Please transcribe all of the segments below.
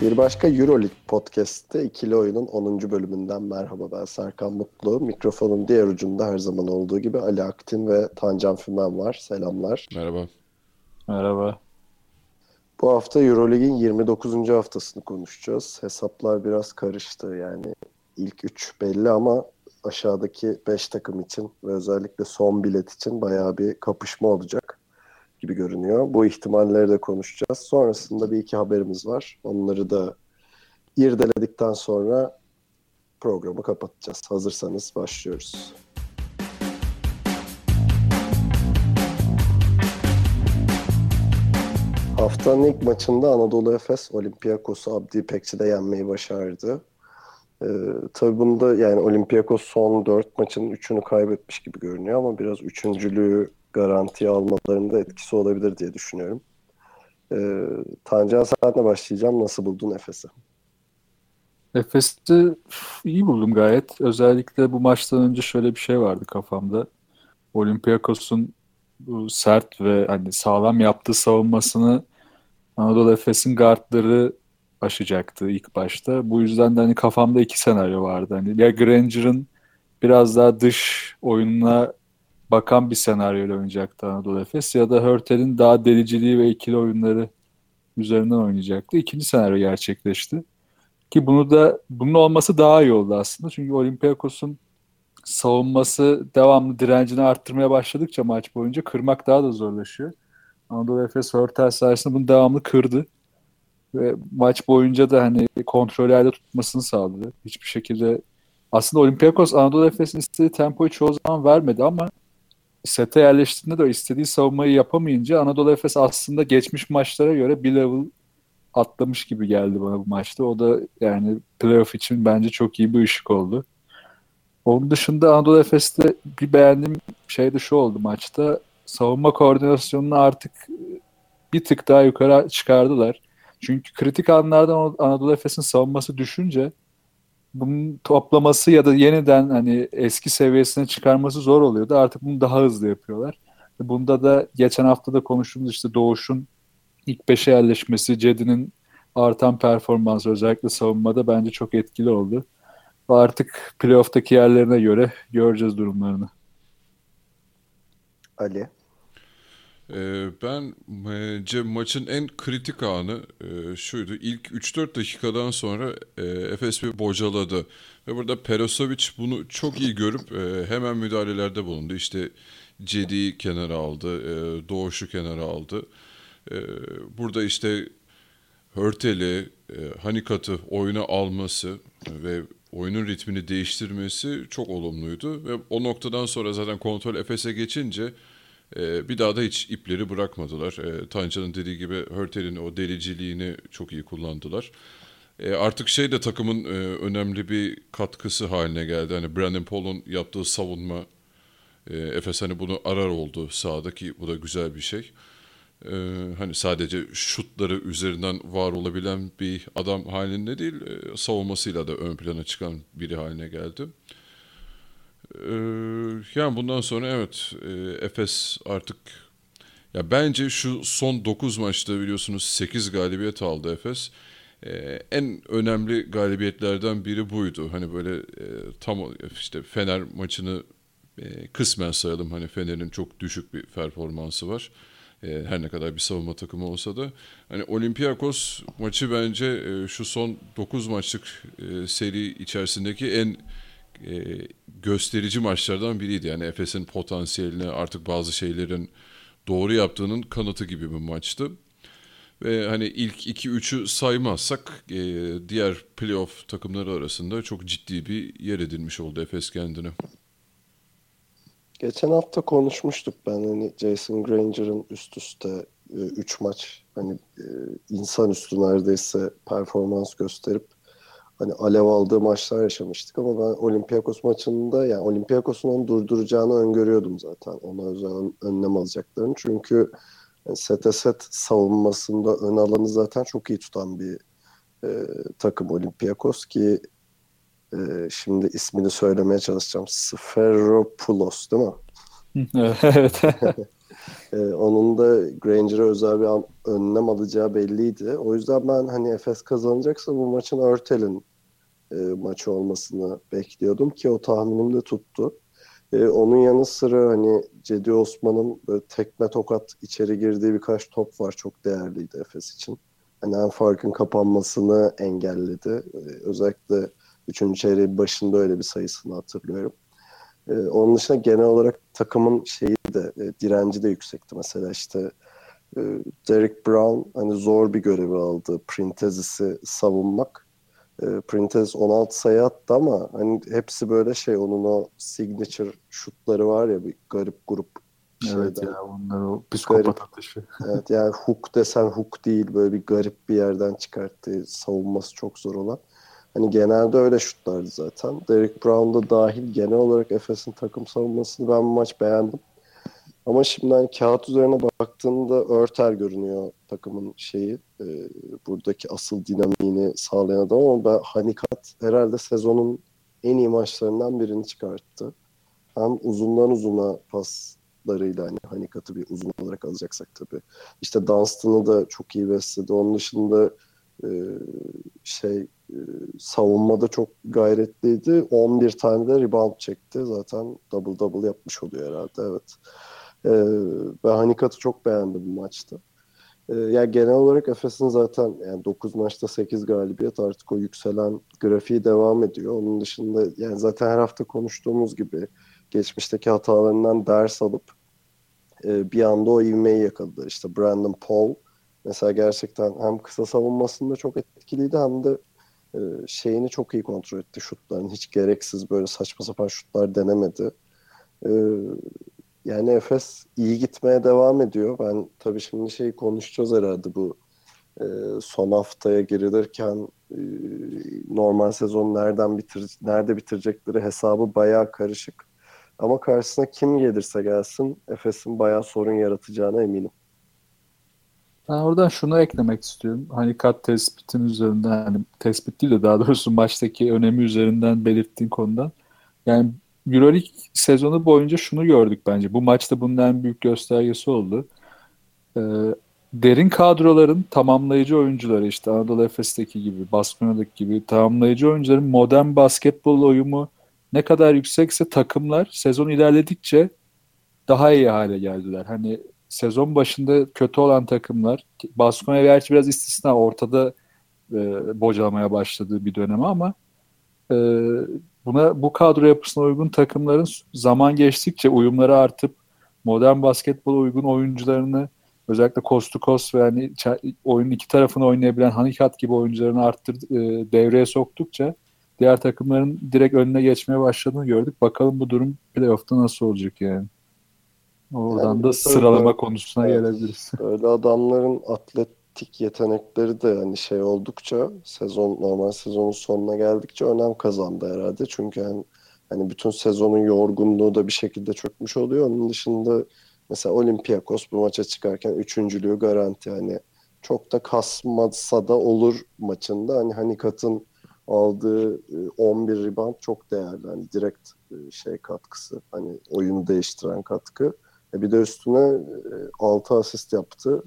Bir başka Euroleague podcast'te ikili oyunun 10. bölümünden merhaba ben Serkan Mutlu. Mikrofonun diğer ucunda her zaman olduğu gibi Ali Aktin ve Tancan Fümen var. Selamlar. Merhaba. Merhaba. Bu hafta Euroleague'in 29. haftasını konuşacağız. Hesaplar biraz karıştı yani ilk 3 belli ama aşağıdaki 5 takım için ve özellikle son bilet için bayağı bir kapışma olacak gibi görünüyor. Bu ihtimalleri de konuşacağız. Sonrasında bir iki haberimiz var. Onları da irdeledikten sonra programı kapatacağız. Hazırsanız başlıyoruz. Haftanın ilk maçında Anadolu Efes Olympiakos'u Abdi İpekçi'de yenmeyi başardı. Ee, tabii bunda yani Olympiakos son 4 maçın 3'ünü kaybetmiş gibi görünüyor ama biraz üçüncülüğü garantiye almalarında etkisi olabilir diye düşünüyorum. Ee, Tancan senle başlayacağım. Nasıl buldun Efes'i? Efes'i iyi buldum gayet. Özellikle bu maçtan önce şöyle bir şey vardı kafamda. Olympiakos'un bu sert ve hani sağlam yaptığı savunmasını Anadolu Efes'in guardları aşacaktı ilk başta. Bu yüzden de hani kafamda iki senaryo vardı. Hani ya Granger'ın biraz daha dış oyununa bakan bir senaryoyla oynayacaktı Anadolu Efes ya da Hörtel'in daha deliciliği ve ikili oyunları üzerinden oynayacaktı. İkinci senaryo gerçekleşti. Ki bunu da bunun olması daha iyi oldu aslında. Çünkü Olympiakos'un savunması devamlı direncini arttırmaya başladıkça maç boyunca kırmak daha da zorlaşıyor. Anadolu Efes Hörtel sayesinde bunu devamlı kırdı. Ve maç boyunca da hani kontrolü elde tutmasını sağladı. Hiçbir şekilde aslında Olympiakos Anadolu Efes'in istediği tempoyu çoğu zaman vermedi ama sete yerleştiğinde de istediği savunmayı yapamayınca Anadolu Efes aslında geçmiş maçlara göre bir level atlamış gibi geldi bana bu maçta. O da yani playoff için bence çok iyi bir ışık oldu. Onun dışında Anadolu Efes'te bir beğendiğim şey de şu oldu maçta. Savunma koordinasyonunu artık bir tık daha yukarı çıkardılar. Çünkü kritik anlardan Anadolu Efes'in savunması düşünce bunun toplaması ya da yeniden hani eski seviyesine çıkarması zor oluyordu. Artık bunu daha hızlı yapıyorlar. Bunda da geçen hafta da konuştuğumuz işte Doğuş'un ilk beşe yerleşmesi, Cedi'nin artan performansı özellikle savunmada bence çok etkili oldu. Ve artık playoff'taki yerlerine göre göreceğiz durumlarını. Ali? Ee, ben bence maçın en kritik anı e, şuydu. İlk 3-4 dakikadan sonra e, Efes bir bocaladı. Ve burada Perosovic bunu çok iyi görüp e, hemen müdahalelerde bulundu. İşte Cedi'yi kenara aldı, e, Doğuş'u kenara aldı. E, burada işte Hörtel'i, e, Hanikat'ı oyuna alması ve oyunun ritmini değiştirmesi çok olumluydu. Ve o noktadan sonra zaten kontrol Efes'e geçince e, bir daha da hiç ipleri bırakmadılar. E, Tancan'ın dediği gibi Hörtel'in o deliciliğini çok iyi kullandılar. E, artık şey de takımın e, önemli bir katkısı haline geldi. Hani Brandon Paul'un yaptığı savunma e, Efes hani bunu arar oldu sahadaki bu da güzel bir şey. Ee, hani sadece şutları üzerinden var olabilen bir adam halinde değil, e, savunmasıyla da ön plana çıkan biri haline geldi. Ee, yani bundan sonra evet, e, Efes artık ya bence şu son 9 maçta biliyorsunuz 8 galibiyet aldı Efes. Ee, en önemli galibiyetlerden biri buydu. Hani böyle e, tam işte Fener maçını e, kısmen sayalım. Hani Fener'in çok düşük bir performansı var. E, her ne kadar bir savunma takımı olsa da. Hani Olympiakos maçı bence e, şu son 9 maçlık e, seri içerisindeki en e, gösterici maçlardan biriydi. Yani Efes'in potansiyelini artık bazı şeylerin doğru yaptığının kanıtı gibi bir maçtı. Ve hani ilk 2-3'ü saymazsak e, diğer playoff takımları arasında çok ciddi bir yer edinmiş oldu Efes kendini. Geçen hafta konuşmuştuk ben hani Jason Granger'ın üst üste 3 maç hani e, insanüstü neredeyse performans gösterip hani alev aldığı maçlar yaşamıştık ama ben Olympiakos maçında yani Olympiakos'un onu durduracağını öngörüyordum zaten. Ona özel önlem alacaklarını. Çünkü yani sete set savunmasında ön alanı zaten çok iyi tutan bir e, takım Olympiakos ki e, şimdi ismini söylemeye çalışacağım. Sferopoulos değil mi? evet. Ee, onun da Granger'a özel bir önlem alacağı belliydi. O yüzden ben hani Efes kazanacaksa bu maçın Örtel'in e, maçı olmasını bekliyordum ki o tahminim de tuttu. E, onun yanı sıra hani Cedi Osman'ın böyle tekme tokat içeri girdiği birkaç top var. Çok değerliydi Efes için. Hani en farkın kapanmasını engelledi. E, özellikle 3. çeyreğin başında öyle bir sayısını hatırlıyorum. Ee, onun dışında genel olarak takımın şeyi de e, direnci de yüksekti. Mesela işte e, Derek Brown hani zor bir görevi aldı. Printezis'i savunmak. E, Printez 16 sayı attı ama hani hepsi böyle şey onun o signature şutları var ya bir garip grup Evet şeyden. ya onlar o psikopat Garip. atışı. Evet yani hook desen hook değil böyle bir garip bir yerden çıkarttığı savunması çok zor olan. Hani genelde öyle şutlardı zaten. Derek Brown da dahil genel olarak Efes'in takım savunmasını ben bu maç beğendim. Ama şimdi hani kağıt üzerine baktığında Örter görünüyor takımın şeyi. e, buradaki asıl dinamiğini sağlayan adam ama ben Hanikat herhalde sezonun en iyi maçlarından birini çıkarttı. Hem uzundan uzuna paslarıyla hani Hanikat'ı bir uzun olarak alacaksak tabii. İşte Dunstan'ı da çok iyi besledi. Onun dışında e, şey e, savunmada çok gayretliydi. 11 tane de rebound çekti. Zaten double double yapmış oluyor herhalde. Evet. E, ben Hanikat'ı çok beğendim bu maçta. E, ya genel olarak Efes'in zaten yani 9 maçta 8 galibiyet artık o yükselen grafiği devam ediyor. Onun dışında yani zaten her hafta konuştuğumuz gibi geçmişteki hatalarından ders alıp e, bir anda o ivmeyi yakaladılar. İşte Brandon Paul mesela gerçekten hem kısa savunmasında çok etkiliydi hem de e, şeyini çok iyi kontrol etti şutlarını. Hiç gereksiz böyle saçma sapan şutlar denemedi. E, yani Efes iyi gitmeye devam ediyor. Ben tabii şimdi şey konuşacağız herhalde bu e, son haftaya girilirken e, normal sezon nereden bitir nerede bitirecekleri hesabı bayağı karışık. Ama karşısına kim gelirse gelsin Efes'in bayağı sorun yaratacağına eminim. Ben oradan şunu eklemek istiyorum. Hani kat tespitin üzerinden, hani tespit değil de daha doğrusu maçtaki önemi üzerinden belirttiğin konudan. Yani Euroleague sezonu boyunca şunu gördük bence. Bu maçta bunun en büyük göstergesi oldu. Ee, derin kadroların tamamlayıcı oyuncuları işte Anadolu Efes'teki gibi, Baskonya'daki gibi tamamlayıcı oyuncuların modern basketbol uyumu ne kadar yüksekse takımlar sezon ilerledikçe daha iyi hale geldiler. Hani sezon başında kötü olan takımlar Baskonya gerçi biraz istisna ortada e, bocalamaya başladığı bir dönemi ama e, buna bu kadro yapısına uygun takımların zaman geçtikçe uyumları artıp modern basketbol uygun oyuncularını özellikle coast to coast ve hani oyunun iki tarafını oynayabilen Hanikat gibi oyuncularını arttır e, devreye soktukça diğer takımların direkt önüne geçmeye başladığını gördük. Bakalım bu durum playoff'ta nasıl olacak yani. Oradan Yani da sıralama tabii- konusuna Evet. gelebiliriz. Böyle adamların atletik yetenekleri de hani şey oldukça sezon normal sezonun sonuna geldikçe önem kazandı herhalde. Çünkü hani, hani bütün sezonun yorgunluğu da bir şekilde çökmüş oluyor. Onun dışında mesela Olympiakos bu maça çıkarken üçüncülüğü garanti hani çok da kasmasa da olur maçında. Hani Hanikat'ın aldığı e, 11 rebound çok değerli. Hani direkt e, şey katkısı. Hani oyunu değiştiren katkı. E bir de üstüne 6 asist yaptı.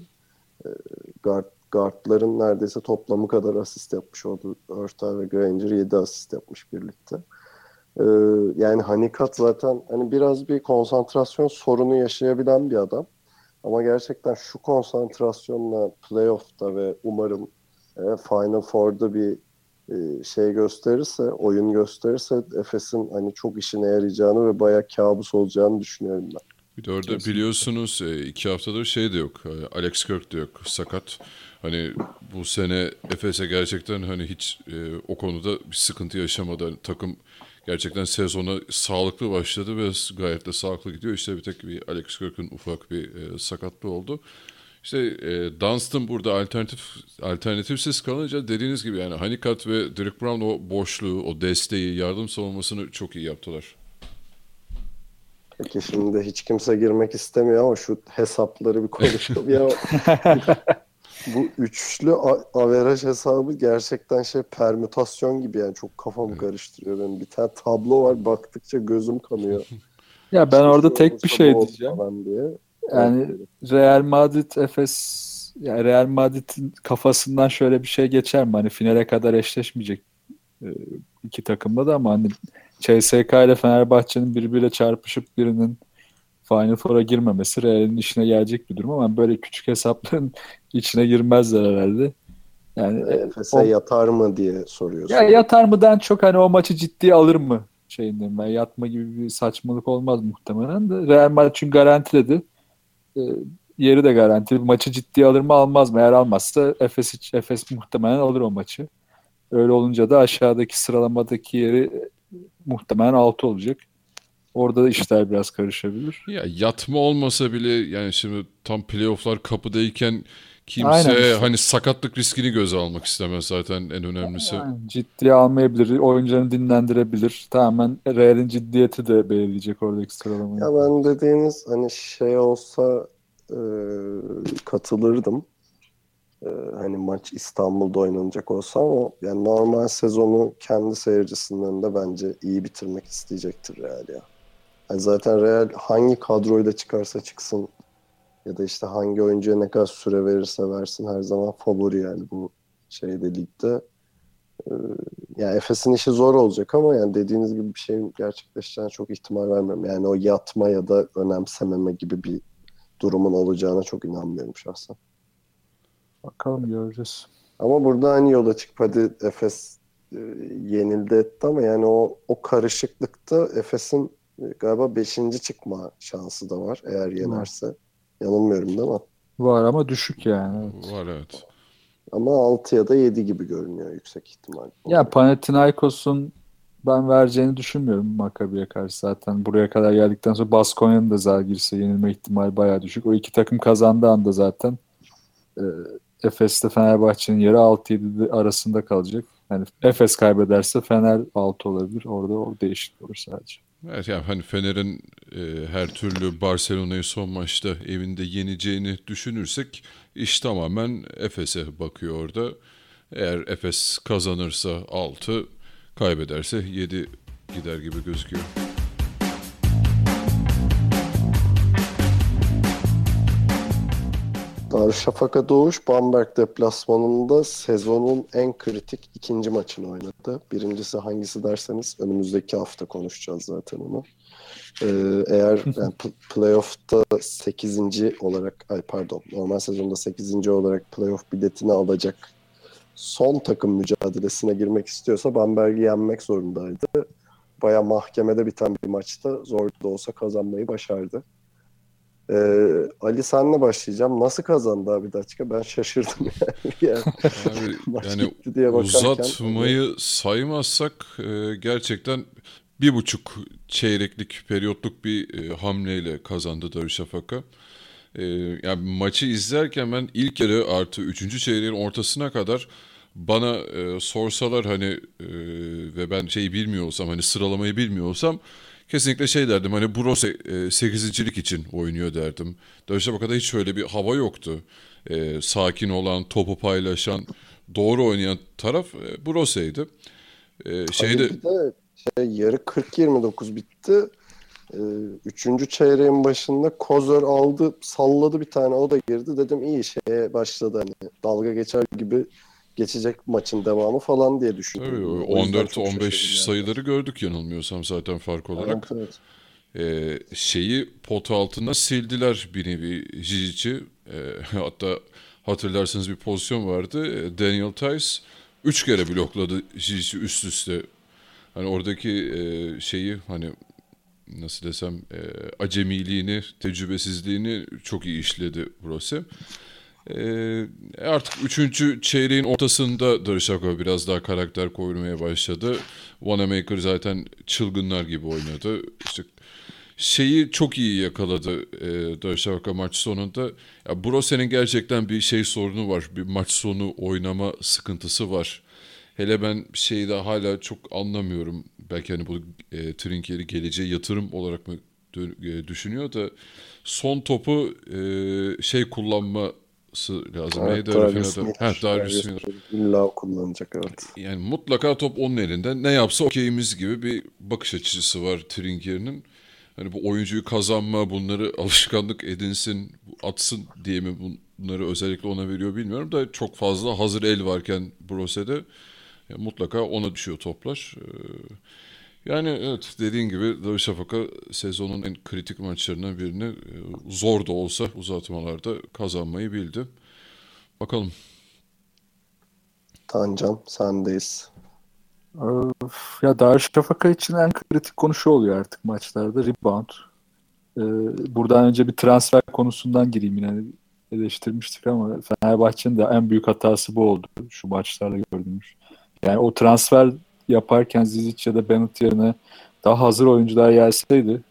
Guard, guardların neredeyse toplamı kadar asist yapmış oldu. Örter ve Granger 7 asist yapmış birlikte. E, yani Hanikat zaten hani biraz bir konsantrasyon sorunu yaşayabilen bir adam. Ama gerçekten şu konsantrasyonla playoff'ta ve umarım e, Final Four'da bir e, şey gösterirse, oyun gösterirse Efes'in hani çok işine yarayacağını ve bayağı kabus olacağını düşünüyorum ben. Bir de orada biliyorsunuz e, iki haftadır şey de yok. e, Alex Kirk de yok. Sakat. Hani bu sene Efes'e gerçekten hani hiç e, o konuda bir sıkıntı yaşamadı. Hani takım gerçekten sezona sağlıklı başladı ve gayet de sağlıklı gidiyor. İşte bir tek bir Alex Kirk'ün ufak bir e, sakatlığı oldu. İşte e, Dunstan burada alternatif alternatifsiz kalınca dediğiniz gibi yani Honeycutt ve Derek Brown o boşluğu, o desteği, yardım savunmasını çok iyi yaptılar. Peki şimdi hiç kimse girmek istemiyor ama şu hesapları bir konuşalım ya. Bu üçlü averaj hesabı gerçekten şey permütasyon gibi yani çok kafamı karıştırıyor benim. Bir tane tablo var baktıkça gözüm kanıyor. Ya ben orada tek bir şey diyeceğim. Diye. Yani Real Madrid Efes yani Real Madrid'in kafasından şöyle bir şey geçer mi? Hani finale kadar eşleşmeyecek iki takımda da ama hani CSK ile Fenerbahçe'nin birbiriyle çarpışıp birinin Final Four'a girmemesi Real'in işine gelecek bir durum ama böyle küçük hesapların içine girmezler herhalde. Yani Efes'e o, yatar mı diye soruyorsun. Ya yatar mıdan çok hani o maçı ciddiye alır mı şeyinden ben yatma gibi bir saçmalık olmaz muhtemelen de Real Madrid çünkü garantiledi. E, yeri de garanti. Maçı ciddiye alır mı almaz mı? Eğer almazsa Efes, Efes muhtemelen alır o maçı. Öyle olunca da aşağıdaki sıralamadaki yeri muhtemelen 6 olacak. Orada da işler biraz karışabilir. Ya yatma olmasa bile yani şimdi tam playofflar kapıdayken kimse işte. hani sakatlık riskini göze almak istemez zaten en önemlisi. Yani ciddiye almayabilir, oyuncularını dinlendirebilir. Tamamen Real'in ciddiyeti de belirleyecek oradaki sıralamayı. Ya ben dediğiniz hani şey olsa e, katılırdım. E, hani maç İstanbul'da oynanacak olsa ama yani normal sezonu kendi seyircisinin önünde bence iyi bitirmek isteyecektir Real ya. Yani zaten Real hangi kadroyla çıkarsa çıksın ya da işte hangi oyuncuya ne kadar süre verirse versin her zaman favori yani bu şeyde ligde. Ee, yani Efes'in işi zor olacak ama yani dediğiniz gibi bir şeyin gerçekleşeceğine çok ihtimal vermiyorum. Yani o yatma ya da önemsememe gibi bir durumun olacağına çok inanmıyorum şahsen. Bakalım göreceğiz. Ama burada hani yola çıkıp hadi Efes e, yenildi etti ama yani o, o karışıklıkta Efes'in e, galiba 5. çıkma şansı da var eğer yenerse. Var. Yanılmıyorum değil mi? Var ama düşük yani. Evet. Var evet. Ama 6 ya da 7 gibi görünüyor yüksek ihtimal. Ya Panathinaikos'un ben vereceğini düşünmüyorum Maccabi'ye karşı zaten. Buraya kadar geldikten sonra Baskonya'nın da Zalgiris'e yenilme ihtimali bayağı düşük. O iki takım kazandığı anda zaten e, Efes'te Fenerbahçe'nin yeri 6-7 arasında kalacak. Yani Efes kaybederse Fener 6 olabilir. Orada o değişiklik olur sadece. Evet yani hani Fener'in e, her türlü Barcelona'yı son maçta evinde yeneceğini düşünürsek iş tamamen Efes'e bakıyor orada. Eğer Efes kazanırsa 6, kaybederse 7 gider gibi gözüküyor. Darüşşafaka Doğuş Bamberg deplasmanında sezonun en kritik ikinci maçını oynadı. Birincisi hangisi derseniz önümüzdeki hafta konuşacağız zaten onu. Ee, eğer yani playoff'ta 8. olarak ay pardon normal sezonda 8. olarak playoff biletini alacak son takım mücadelesine girmek istiyorsa Bamberg'i yenmek zorundaydı. Baya mahkemede biten bir maçta zor da olsa kazanmayı başardı. Ee, Ali senle başlayacağım. Nasıl kazandı abi Daçka? Ben şaşırdım yani. yani, yani diye uzatmayı saymazsak e, gerçekten bir buçuk çeyreklik periyotluk bir e, hamleyle kazandı Darüşşafaka. E, yani maçı izlerken ben ilk yarı artı üçüncü çeyreğin ortasına kadar bana e, sorsalar hani e, ve ben şeyi bilmiyor olsam hani sıralamayı bilmiyor olsam kesinlikle şey derdim hani Brose e, sekizicilik için oynuyor derdim. Darüşşafaka'da hiç şöyle bir hava yoktu. E, sakin olan, topu paylaşan, doğru oynayan taraf e, Brose'ydi. E, şeyde... de şey, yarı 40-29 bitti. E, üçüncü çeyreğin başında Kozer aldı, salladı bir tane o da girdi. Dedim iyi şeye başladı hani dalga geçer gibi geçecek maçın devamı falan diye düşündüm. Tabii 14-15 sayıları gördük yanılmıyorsam zaten fark olarak. Evet, evet. Ee, şeyi pot altında sildiler bir nevi Jijic'i. Ee, hatta hatırlarsınız bir pozisyon vardı. Ee, Daniel Tice 3 kere blokladı Jijic'i üst üste. Hani oradaki e, şeyi hani nasıl desem e, acemiliğini, tecrübesizliğini çok iyi işledi Brose. Ee, artık üçüncü çeyreğin ortasında Darüşşafaka biraz daha karakter koymaya başladı. Wanamaker zaten çılgınlar gibi oynadı. İşte şeyi çok iyi yakaladı e, Darüşşafaka maç sonunda. Ya Brose'nin gerçekten bir şey sorunu var. Bir maç sonu oynama sıkıntısı var. Hele ben şeyi de hala çok anlamıyorum. Belki hani bu e, Trinkeri geleceği yatırım olarak mı e, düşünüyor da son topu e, şey kullanması lazım. Evet, Neydi Darius Miller. İlla o kullanacak evet. Yani mutlaka top onun elinde. Ne yapsa okeyimiz gibi bir bakış açısı var Trinkier'in. Hani bu oyuncuyu kazanma, bunları alışkanlık edinsin, atsın diye mi bunları özellikle ona veriyor bilmiyorum da çok fazla hazır el varken Brose'de ya mutlaka ona düşüyor toplar. Ee, Yani evet dediğin gibi Darüşşafaka sezonun en kritik maçlarından birini e, zor da olsa uzatmalarda kazanmayı bildi. Bakalım. Tancan sendeyiz. Öf, Ya Darüşşafaka için en kritik konu şu oluyor artık maçlarda. Rebound. Ee, buradan önce bir transfer konusundan gireyim yine. Eleştirmiştik ama Fenerbahçe'nin de en büyük hatası bu oldu. Şu maçlarla gördüğümüz. Yani o transfer yaparken Zizic ya da Bennett yerine daha hazır oyuncular gelseydi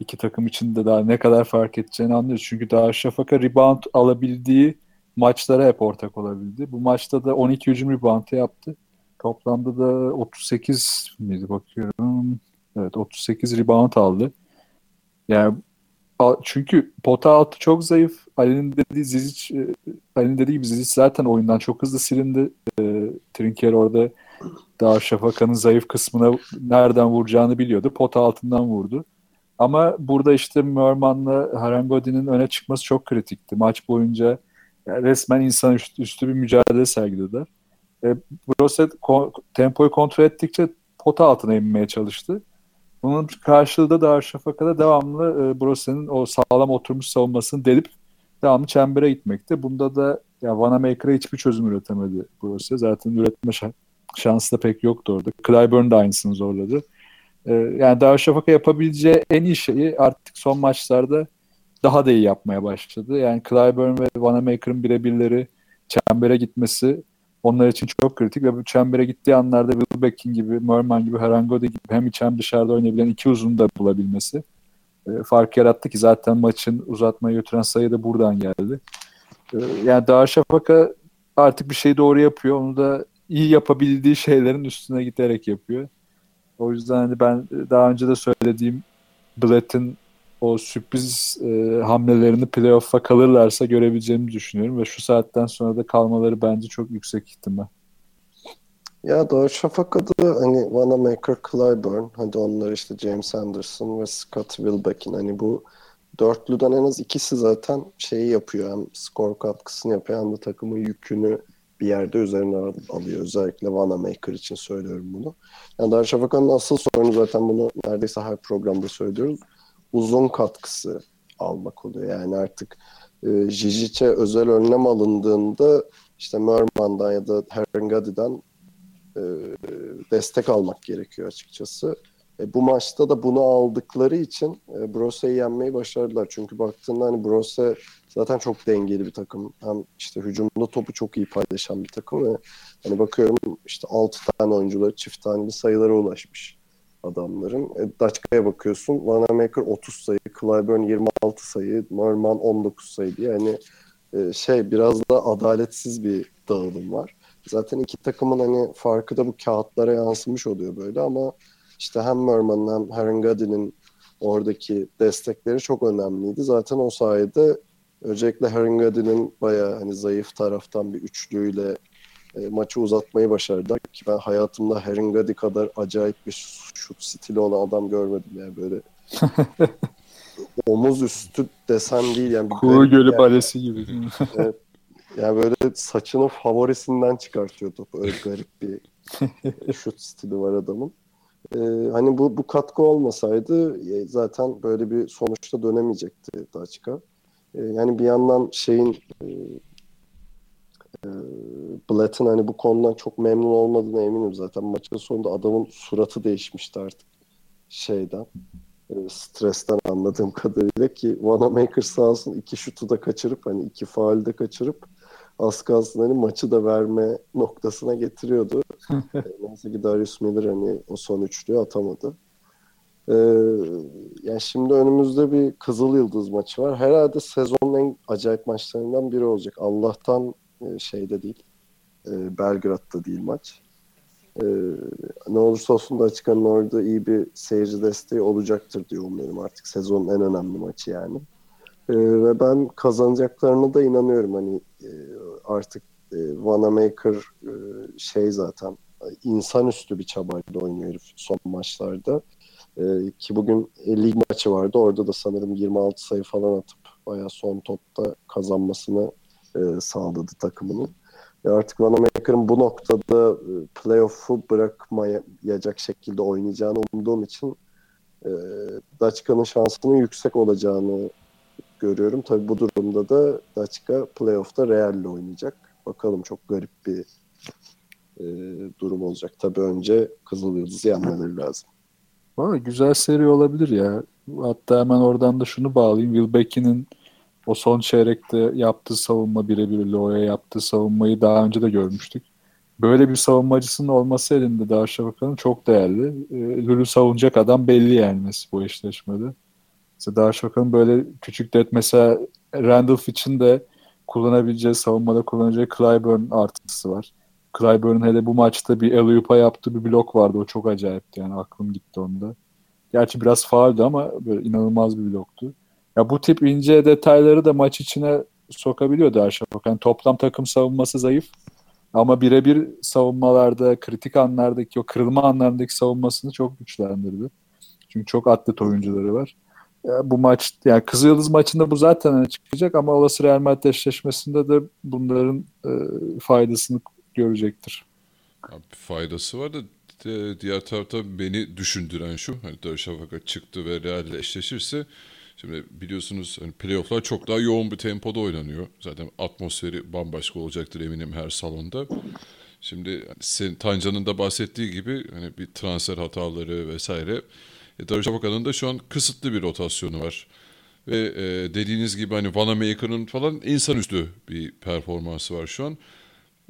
iki takım için de daha ne kadar fark edeceğini anlıyoruz. Çünkü Darüşşafaka rebound alabildiği maçlara hep ortak olabildi. Bu maçta da 12 hücum reboundu yaptı. Toplamda da 38 miydi bakıyorum. Evet 38 rebound aldı. Yani çünkü pota altı çok zayıf. Ali'nin dediği Zizic, e, Ali'nin dediği gibi Zizic zaten oyundan çok hızlı silindi. E, Trinkier orada daha Şafaka'nın zayıf kısmına nereden vuracağını biliyordu. Pota altından vurdu. Ama burada işte Merman'la Harangodi'nin öne çıkması çok kritikti. Maç boyunca resmen insan üstü, bir mücadele sergilediler. E, Brosset ko- tempoyu kontrol ettikçe pota altına inmeye çalıştı. Bunun karşılığı da Darüşşafaka'da devamlı e, Brosset'in o sağlam oturmuş savunmasını delip devamlı çembere gitmekte. Bunda da ya Vanamaker'a hiçbir çözüm üretemedi Brosset. Zaten üretme şa- şansı da pek yoktu orada. Clyburn da aynısını zorladı. E, yani Darüşşafaka yapabileceği en iyi şeyi artık son maçlarda daha da iyi yapmaya başladı. Yani Clyburn ve Vanamaker'ın birebirleri çembere gitmesi onlar için çok kritik ve bu çembere gittiği anlarda Wilbekin gibi, Merman gibi, Herangodi gibi hem iç hem dışarıda oynayabilen iki uzun da bulabilmesi e, fark yarattı ki zaten maçın uzatmaya götüren sayı da buradan geldi. E, yani Darüşşafaka artık bir şey doğru yapıyor. Onu da iyi yapabildiği şeylerin üstüne giderek yapıyor. O yüzden hani ben daha önce de söylediğim Blatt'in o sürpriz e, hamlelerini playoff'a kalırlarsa görebileceğimi düşünüyorum ve şu saatten sonra da kalmaları bence çok yüksek ihtimal. Ya Darüşşafaka'da hani Vanamaker, Clyburn, hadi onlar işte James Anderson ve Scott Wilbekin hani bu dörtlüden en az ikisi zaten şeyi yapıyor hem skor katkısını yapıyor hem de takımın yükünü bir yerde üzerine al- alıyor. Özellikle Vanamaker için söylüyorum bunu. Yani Darüşşafaka'nın asıl sorunu zaten bunu neredeyse her programda söylüyoruz. Uzun katkısı almak oluyor. Yani artık e, Jijic'e özel önlem alındığında işte Merman'dan ya da Herengadi'den e, destek almak gerekiyor açıkçası. E, bu maçta da bunu aldıkları için e, Brose'yi yenmeyi başardılar. Çünkü baktığında hani Brose zaten çok dengeli bir takım. Hem işte hücumda topu çok iyi paylaşan bir takım ve hani bakıyorum işte 6 tane oyuncuları çift taneli sayılara ulaşmış adamların. E, Daçka'ya bakıyorsun. Vanamaker 30 sayı, Clyburn 26 sayı, Merman 19 sayı diye hani e, şey biraz da adaletsiz bir dağılım var. Zaten iki takımın hani farkı da bu kağıtlara yansımış oluyor böyle ama işte hem Merman'ın hem Herengadi'nin oradaki destekleri çok önemliydi. Zaten o sayede özellikle Herengadi'nin bayağı hani zayıf taraftan bir üçlüyle e, maçı uzatmayı başardılar ki ben hayatımda Herengadi kadar acayip bir şut stili olan adam görmedim yani böyle omuz üstü desen değil yani Kuğu Gölü yani. balesi gibi. Yani böyle saçının favorisinden çıkartıyor topu. Öyle garip bir şut stili var adamın. Ee, hani bu bu katkı olmasaydı e, zaten böyle bir sonuçta dönemeyecekti Daçka. Ee, yani bir yandan şeyin e, e, Blatt'ın hani bu konudan çok memnun olmadığına eminim zaten. Maçın sonunda adamın suratı değişmişti artık şeyden. e, stresten anladığım kadarıyla ki Vanamaker sağ olsun iki şutu da kaçırıp hani iki faal de kaçırıp az kalsın hani maçı da verme noktasına getiriyordu. E, Neyse ki Darius Miller hani o son üçlüyü atamadı. Ee, yani şimdi önümüzde bir Kızıl Yıldız maçı var. Herhalde sezonun en acayip maçlarından biri olacak. Allah'tan e, şeyde değil. E, Belgrad'da değil maç. E, ne olursa olsun da açıkçası orada iyi bir seyirci desteği olacaktır diye umuyorum artık. Sezonun en önemli maçı yani. E, ve ben kazanacaklarına da inanıyorum. Hani e, artık e, Vanamaker şey zaten insanüstü bir çabayla oynuyor herif son maçlarda. E, ki bugün e, lig maçı vardı. Orada da sanırım 26 sayı falan atıp bayağı son topta kazanmasını e, sağladı takımının. E, artık Vanamaker'ın bu noktada e, playoff'u bırakmayacak şekilde oynayacağını umduğum için e, Daçka'nın şansının yüksek olacağını görüyorum. Tabi bu durumda da Daçka playoff'ta Real'le oynayacak. Bakalım çok garip bir e, durum olacak. Tabi önce Kızıl Yıldız'ı yenmeleri lazım. Valla güzel seri olabilir ya. Hatta hemen oradan da şunu bağlayayım. Will Becky'nin o son çeyrekte yaptığı savunma birebir Lo'ya yaptığı savunmayı daha önce de görmüştük. Böyle bir savunmacısının olması elinde Darüşşafaka'nın çok değerli. E, savunacak adam belli yani bu eşleşmede. Mesela Darüşşafaka'nın böyle küçük det mesela Randolph için de kullanabileceği, savunmada kullanacağı Clyburn artısı var. Clyburn'un hele bu maçta bir alley yaptığı bir blok vardı. O çok acayipti yani aklım gitti onda. Gerçi biraz faaldi ama böyle inanılmaz bir bloktu. Ya bu tip ince detayları da maç içine sokabiliyor Darüşşafaka. Yani toplam takım savunması zayıf. Ama birebir savunmalarda, kritik anlardaki, o kırılma anlarındaki savunmasını çok güçlendirdi. Çünkü çok atlet oyuncuları var. Ya bu maç, yani Kızılyıldız maçında bu zaten çıkacak ama olası Real Madrid eşleşmesinde de bunların e, faydasını görecektir. Abi faydası var da diğer tarafta beni düşündüren şu. Hani Darüşşafaka çıktı ve Real'le eşleşirse Şimdi biliyorsunuz hani playofflar çok daha yoğun bir tempoda oynanıyor. Zaten atmosferi bambaşka olacaktır eminim her salonda. Şimdi hani sen, Tancan'ın da bahsettiği gibi hani bir transfer hataları vesaire. E, Darüşşafaka'nın da şu an kısıtlı bir rotasyonu var. Ve e, dediğiniz gibi hani Vanamaker'ın falan insanüstü bir performansı var şu an.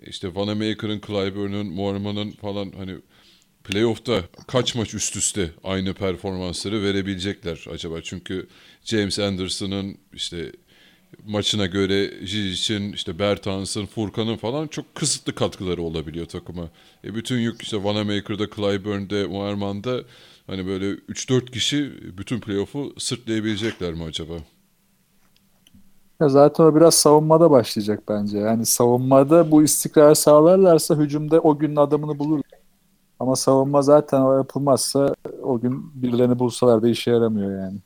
İşte Vanamaker'ın, Clyburn'un, Morman'ın falan hani playoff'ta kaç maç üst üste aynı performansları verebilecekler acaba? Çünkü James Anderson'ın işte maçına göre Jijic'in, işte Bertans'ın, Furkan'ın falan çok kısıtlı katkıları olabiliyor takıma. E bütün yük işte Vanamaker'da, Clyburn'de, Muerman'da hani böyle 3-4 kişi bütün playoff'u sırtlayabilecekler mi acaba? Ya zaten o biraz savunmada başlayacak bence. Yani savunmada bu istikrar sağlarlarsa hücumda o günün adamını bulur. Ama savunma zaten o yapılmazsa o gün birilerini bulsalar da işe yaramıyor yani.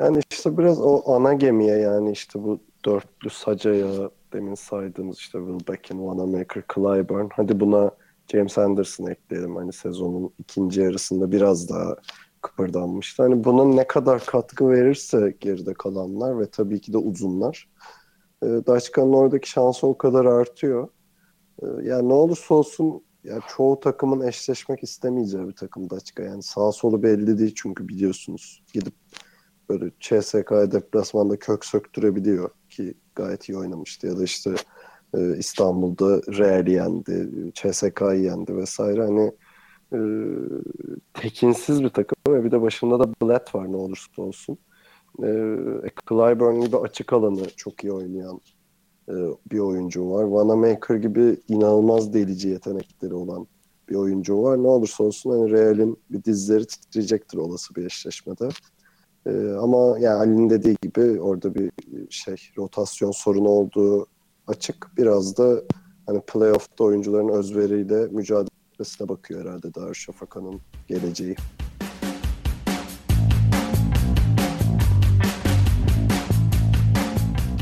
Yani işte biraz o ana gemiye yani işte bu dörtlü sacaya demin saydığımız işte Will Beck'in, Wanamaker, Clyburn. Hadi buna James Anderson ekleyelim. Hani sezonun ikinci yarısında biraz daha kıpırdanmıştı. Hani bunun ne kadar katkı verirse geride kalanlar ve tabii ki de uzunlar. E, Daçka'nın oradaki şansı o kadar artıyor. E, yani ne olursa olsun ya çoğu takımın eşleşmek istemeyeceği bir takım Daçka. Yani sağ solu belli değil çünkü biliyorsunuz. Gidip böyle CSK'ya deplasmanda kök söktürebiliyor ki gayet iyi oynamıştı. Ya da işte e, İstanbul'da Real yendi, CSK'yı yendi vesaire. Hani e, tekinsiz bir takım ve bir de başında da Blatt var ne olursa olsun. E, Clyburn gibi açık alanı çok iyi oynayan e, bir oyuncu var. Vanamaker gibi inanılmaz delici yetenekleri olan bir oyuncu var. Ne olursa olsun hani Real'in bir dizleri titreyecektir olası bir eşleşmede. E, ama yani Ali'nin dediği gibi orada bir şey rotasyon sorunu olduğu açık. Biraz da hani playoff'ta oyuncuların özveriyle mücadelesine bakıyor herhalde Darüşşafaka'nın geleceği.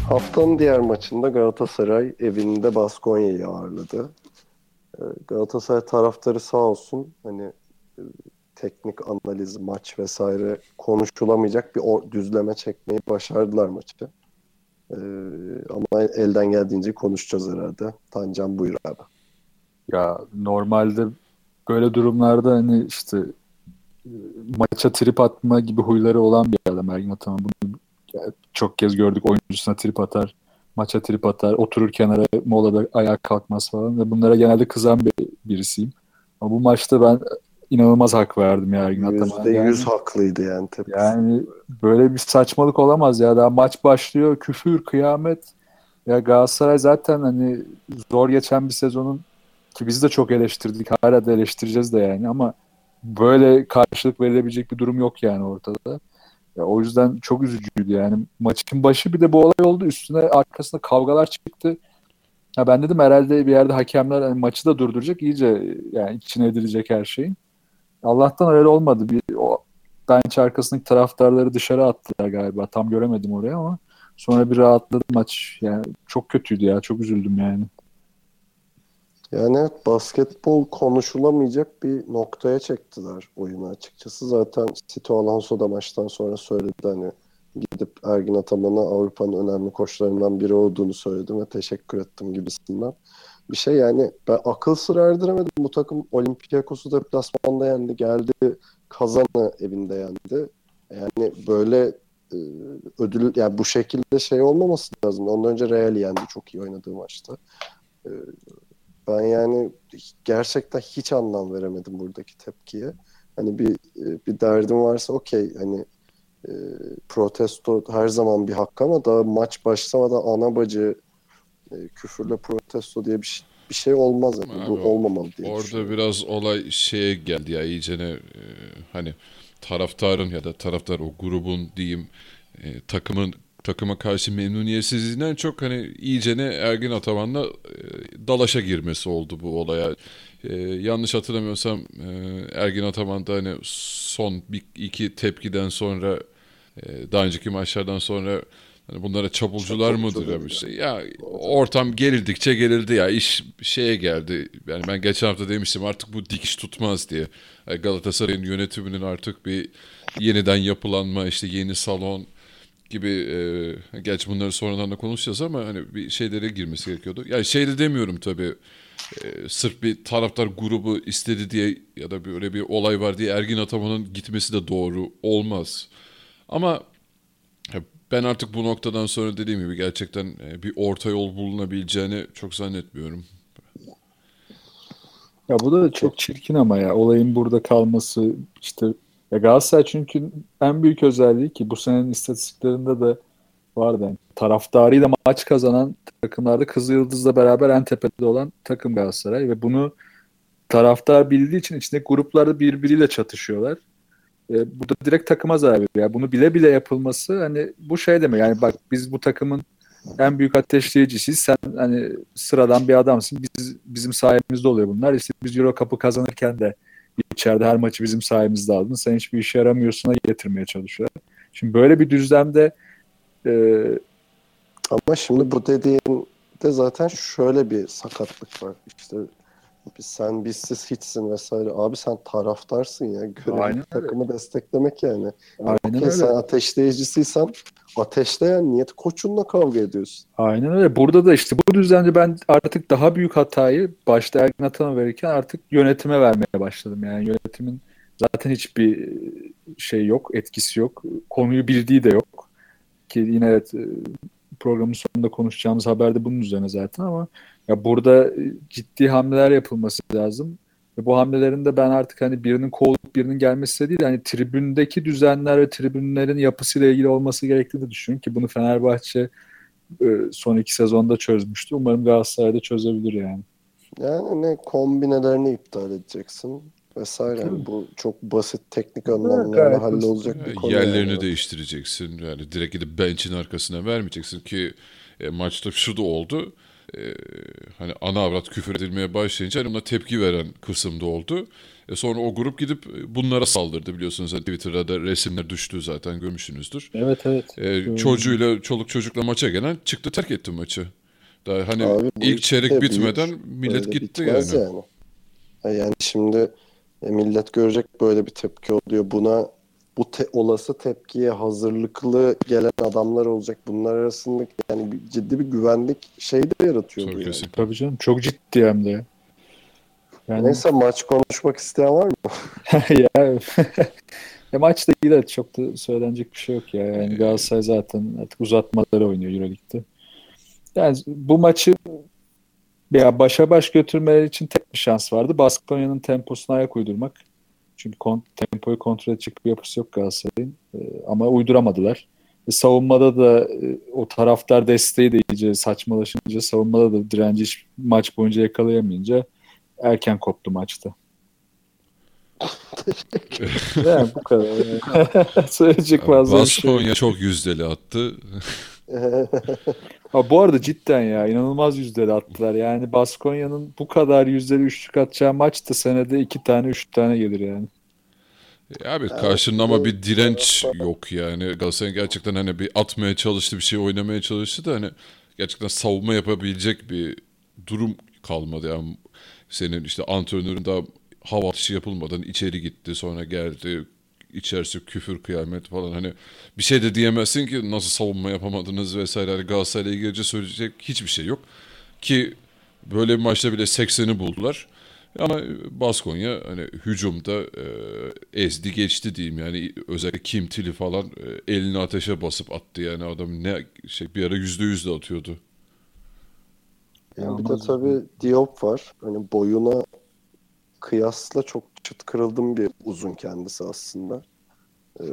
Haftanın diğer maçında Galatasaray evinde Baskonya'yı ağırladı. Ee, Galatasaray taraftarı sağ olsun hani e, teknik analiz, maç vesaire konuşulamayacak bir düzleme çekmeyi başardılar maçı. Ee, ama elden geldiğince konuşacağız herhalde. Tancan buyur abi. Ya normalde böyle durumlarda hani işte e, maça trip atma gibi huyları olan bir adam Ergin Ataman. Bunu çok kez gördük oyuncusuna trip atar, maça trip atar, oturur kenara molada ayağa kalkmaz falan ve bunlara genelde kızan bir birisiyim. Ama bu maçta ben inanılmaz hak verdim ya Ergin Ataman'a. %100 Yani, haklıydı yani tepkisi. yani böyle bir saçmalık olamaz ya. Daha maç başlıyor. Küfür, kıyamet. Ya Galatasaray zaten hani zor geçen bir sezonun ki biz de çok eleştirdik. Hala da eleştireceğiz de yani ama böyle karşılık verilebilecek bir durum yok yani ortada. Ya o yüzden çok üzücüydü yani. Maçın başı bir de bu olay oldu. Üstüne arkasında kavgalar çıktı. Ya ben dedim herhalde bir yerde hakemler hani maçı da durduracak. iyice yani içine edilecek her şeyin. Allah'tan öyle olmadı. Bir o bench arkasındaki taraftarları dışarı attılar galiba. Tam göremedim oraya ama sonra bir rahatladı maç. Yani çok kötüydü ya. Çok üzüldüm yani. Yani evet, basketbol konuşulamayacak bir noktaya çektiler oyunu açıkçası. Zaten Sito Alonso da maçtan sonra söyledi hani gidip Ergin Ataman'a Avrupa'nın önemli koçlarından biri olduğunu söyledim ve teşekkür ettim gibisinden. Bir şey yani ben akıl sır erdiremedim. Bu takım Olympiakos'u deplasmanda yendi. Geldi Kazan'ı evinde yendi. Yani böyle e, ödül yani bu şekilde şey olmaması lazım. Ondan önce Real yendi çok iyi oynadığı maçta. E, ben yani gerçekten hiç anlam veremedim buradaki tepkiye. Hani bir bir derdim varsa okey hani e, protesto her zaman bir hak ama daha maç başlamadan ana bacı e, küfürle protesto diye bir şey, bir şey olmaz. Yani. Bu Abi, olmamalı diye Orada biraz olay şeye geldi ya iyicene e, hani taraftarın ya da taraftar o grubun diyeyim e, takımın takıma karşı memnuniyetsizliğinden çok hani iyicene Ergin Ataman'la e, dalaşa girmesi oldu bu olaya. E, yanlış hatırlamıyorsam e, Ergin Ataman da hani son bir, iki tepkiden sonra e, daha önceki maçlardan sonra hani bunlara çapulcular mıdır ya bir şey. Ya ortam gerildikçe gerildi ya iş şeye geldi. Yani ben geçen hafta demiştim artık bu dikiş tutmaz diye. Galatasaray'ın yönetiminin artık bir yeniden yapılanma işte yeni salon gibi e, gerçi bunları sonradan da konuşacağız ama hani bir şeylere girmesi gerekiyordu. Yani şey de demiyorum tabii e, sırf bir taraftar grubu istedi diye ya da böyle bir olay var diye Ergin Ataman'ın gitmesi de doğru olmaz. Ama ben artık bu noktadan sonra dediğim gibi gerçekten e, bir orta yol bulunabileceğini çok zannetmiyorum. Ya bu da çok çirkin ama ya olayın burada kalması işte ya Galatasaray çünkü en büyük özelliği ki bu senenin istatistiklerinde de vardı. Yani taraftarıyla maç kazanan takımlarda Kızıl Yıldız'la beraber en tepede olan takım Galatasaray ve bunu taraftar bildiği için içindeki gruplarda birbiriyle çatışıyorlar. E, bu da direkt takıma zarar veriyor. Yani bunu bile bile yapılması hani bu şey demek yani bak biz bu takımın en büyük ateşleyicisiyiz. Sen hani sıradan bir adamsın. Biz, bizim sayemizde oluyor bunlar. İşte biz Euro Cup'ı kazanırken de içeride her maçı bizim sayemizde aldın. Sen hiçbir işe yaramıyorsun'a getirmeye çalışıyorlar. Şimdi böyle bir düzlemde e, ama şimdi bu dediğinde zaten şöyle bir sakatlık var. İşte sen bizsiz hiçsin vesaire. Abi sen taraftarsın ya. Görev takımı desteklemek yani. Aynen okay, öyle. Sen ateşleyicisiysen ateşleyen niyet koçunla kavga ediyorsun. Aynen öyle. Burada da işte bu düzende ben artık daha büyük hatayı başta Ergin Ataman verirken artık yönetime vermeye başladım. Yani yönetimin zaten hiçbir şey yok, etkisi yok. Konuyu bildiği de yok. Ki yine evet programın sonunda konuşacağımız haber de bunun üzerine zaten ama ya burada ciddi hamleler yapılması lazım. Ve bu hamlelerin de ben artık hani birinin kovulup birinin gelmesi de değil hani tribündeki düzenler ve tribünlerin yapısıyla ilgili olması gerektiğini düşünüyorum ki bunu Fenerbahçe son iki sezonda çözmüştü. Umarım Galatasaray'da çözebilir yani. Yani ne kombinelerini iptal edeceksin vesaire. Yani bu çok basit teknik anlamlarla hallolacak bir konu. Yerlerini yani. değiştireceksin. Yani direkt gidip bench'in arkasına vermeyeceksin ki e, maçta şu da oldu. E, hani ana avrat küfür edilmeye başlayınca hani buna tepki veren kısımda oldu. E sonra o grup gidip bunlara saldırdı biliyorsunuz. Twitter'da da resimler düştü zaten görmüşsünüzdür. Evet evet. E, çocuğuyla çoluk çocukla maça gelen çıktı terk etti maçı. Daha hani Abi, ilk çeyrek bitmeden büyük, millet gitti yani. yani. yani. Yani şimdi e, millet görecek böyle bir tepki oluyor. Buna bu te- olası tepkiye hazırlıklı gelen adamlar olacak. Bunlar arasında yani bir, ciddi bir güvenlik şey de yaratıyor. Tabii bu yani. Tabii canım. Çok ciddi hem de. Yani... Neyse maç konuşmak isteyen var mı? ya, ya maçta iyi de çok da söylenecek bir şey yok ya. Yani Galatasaray zaten artık uzatmaları oynuyor Euroleague'de. Yani bu maçı ya başa baş götürmeleri için tek bir şans vardı. Baskonya'nın temposuna ayak uydurmak. Çünkü kon, tempoyu kontrol edecek bir yapısı yok Galatasaray'ın. E, ama uyduramadılar. E, savunmada da e, o taraftar desteği de iyice saçmalaşınca savunmada da direnci hiç maç boyunca yakalayamayınca erken koptu maçta. yani bu kadar. Söyleyecek fazla bir şey. Çok yüzdeli attı. Ha, bu arada cidden ya inanılmaz yüzdeli attılar. Yani Baskonya'nın bu kadar yüzdeli üçlük atacağı maçta senede iki tane üç tane gelir yani. Ya abi karşında ama bir direnç yok yani. Galatasaray gerçekten hani bir atmaya çalıştı, bir şey oynamaya çalıştı da hani gerçekten savunma yapabilecek bir durum kalmadı. Yani senin işte antrenörün daha hava atışı yapılmadan içeri gitti, sonra geldi, içerisi küfür kıyamet falan. Hani bir şey de diyemezsin ki nasıl savunma yapamadınız vesaire. Hani Galatasaray'la ilgili söyleyecek hiçbir şey yok. Ki böyle bir maçta bile 80'i buldular. Ama Baskonya hani hücumda e, ezdi geçti diyeyim. Yani özellikle Kim Tili falan e, elini ateşe basıp attı. Yani adam ne şey bir ara yüzde yüz de atıyordu. Yani bir de tabii Diop var. Hani boyuna kıyasla çok çıt kırıldım bir uzun kendisi aslında. Ee,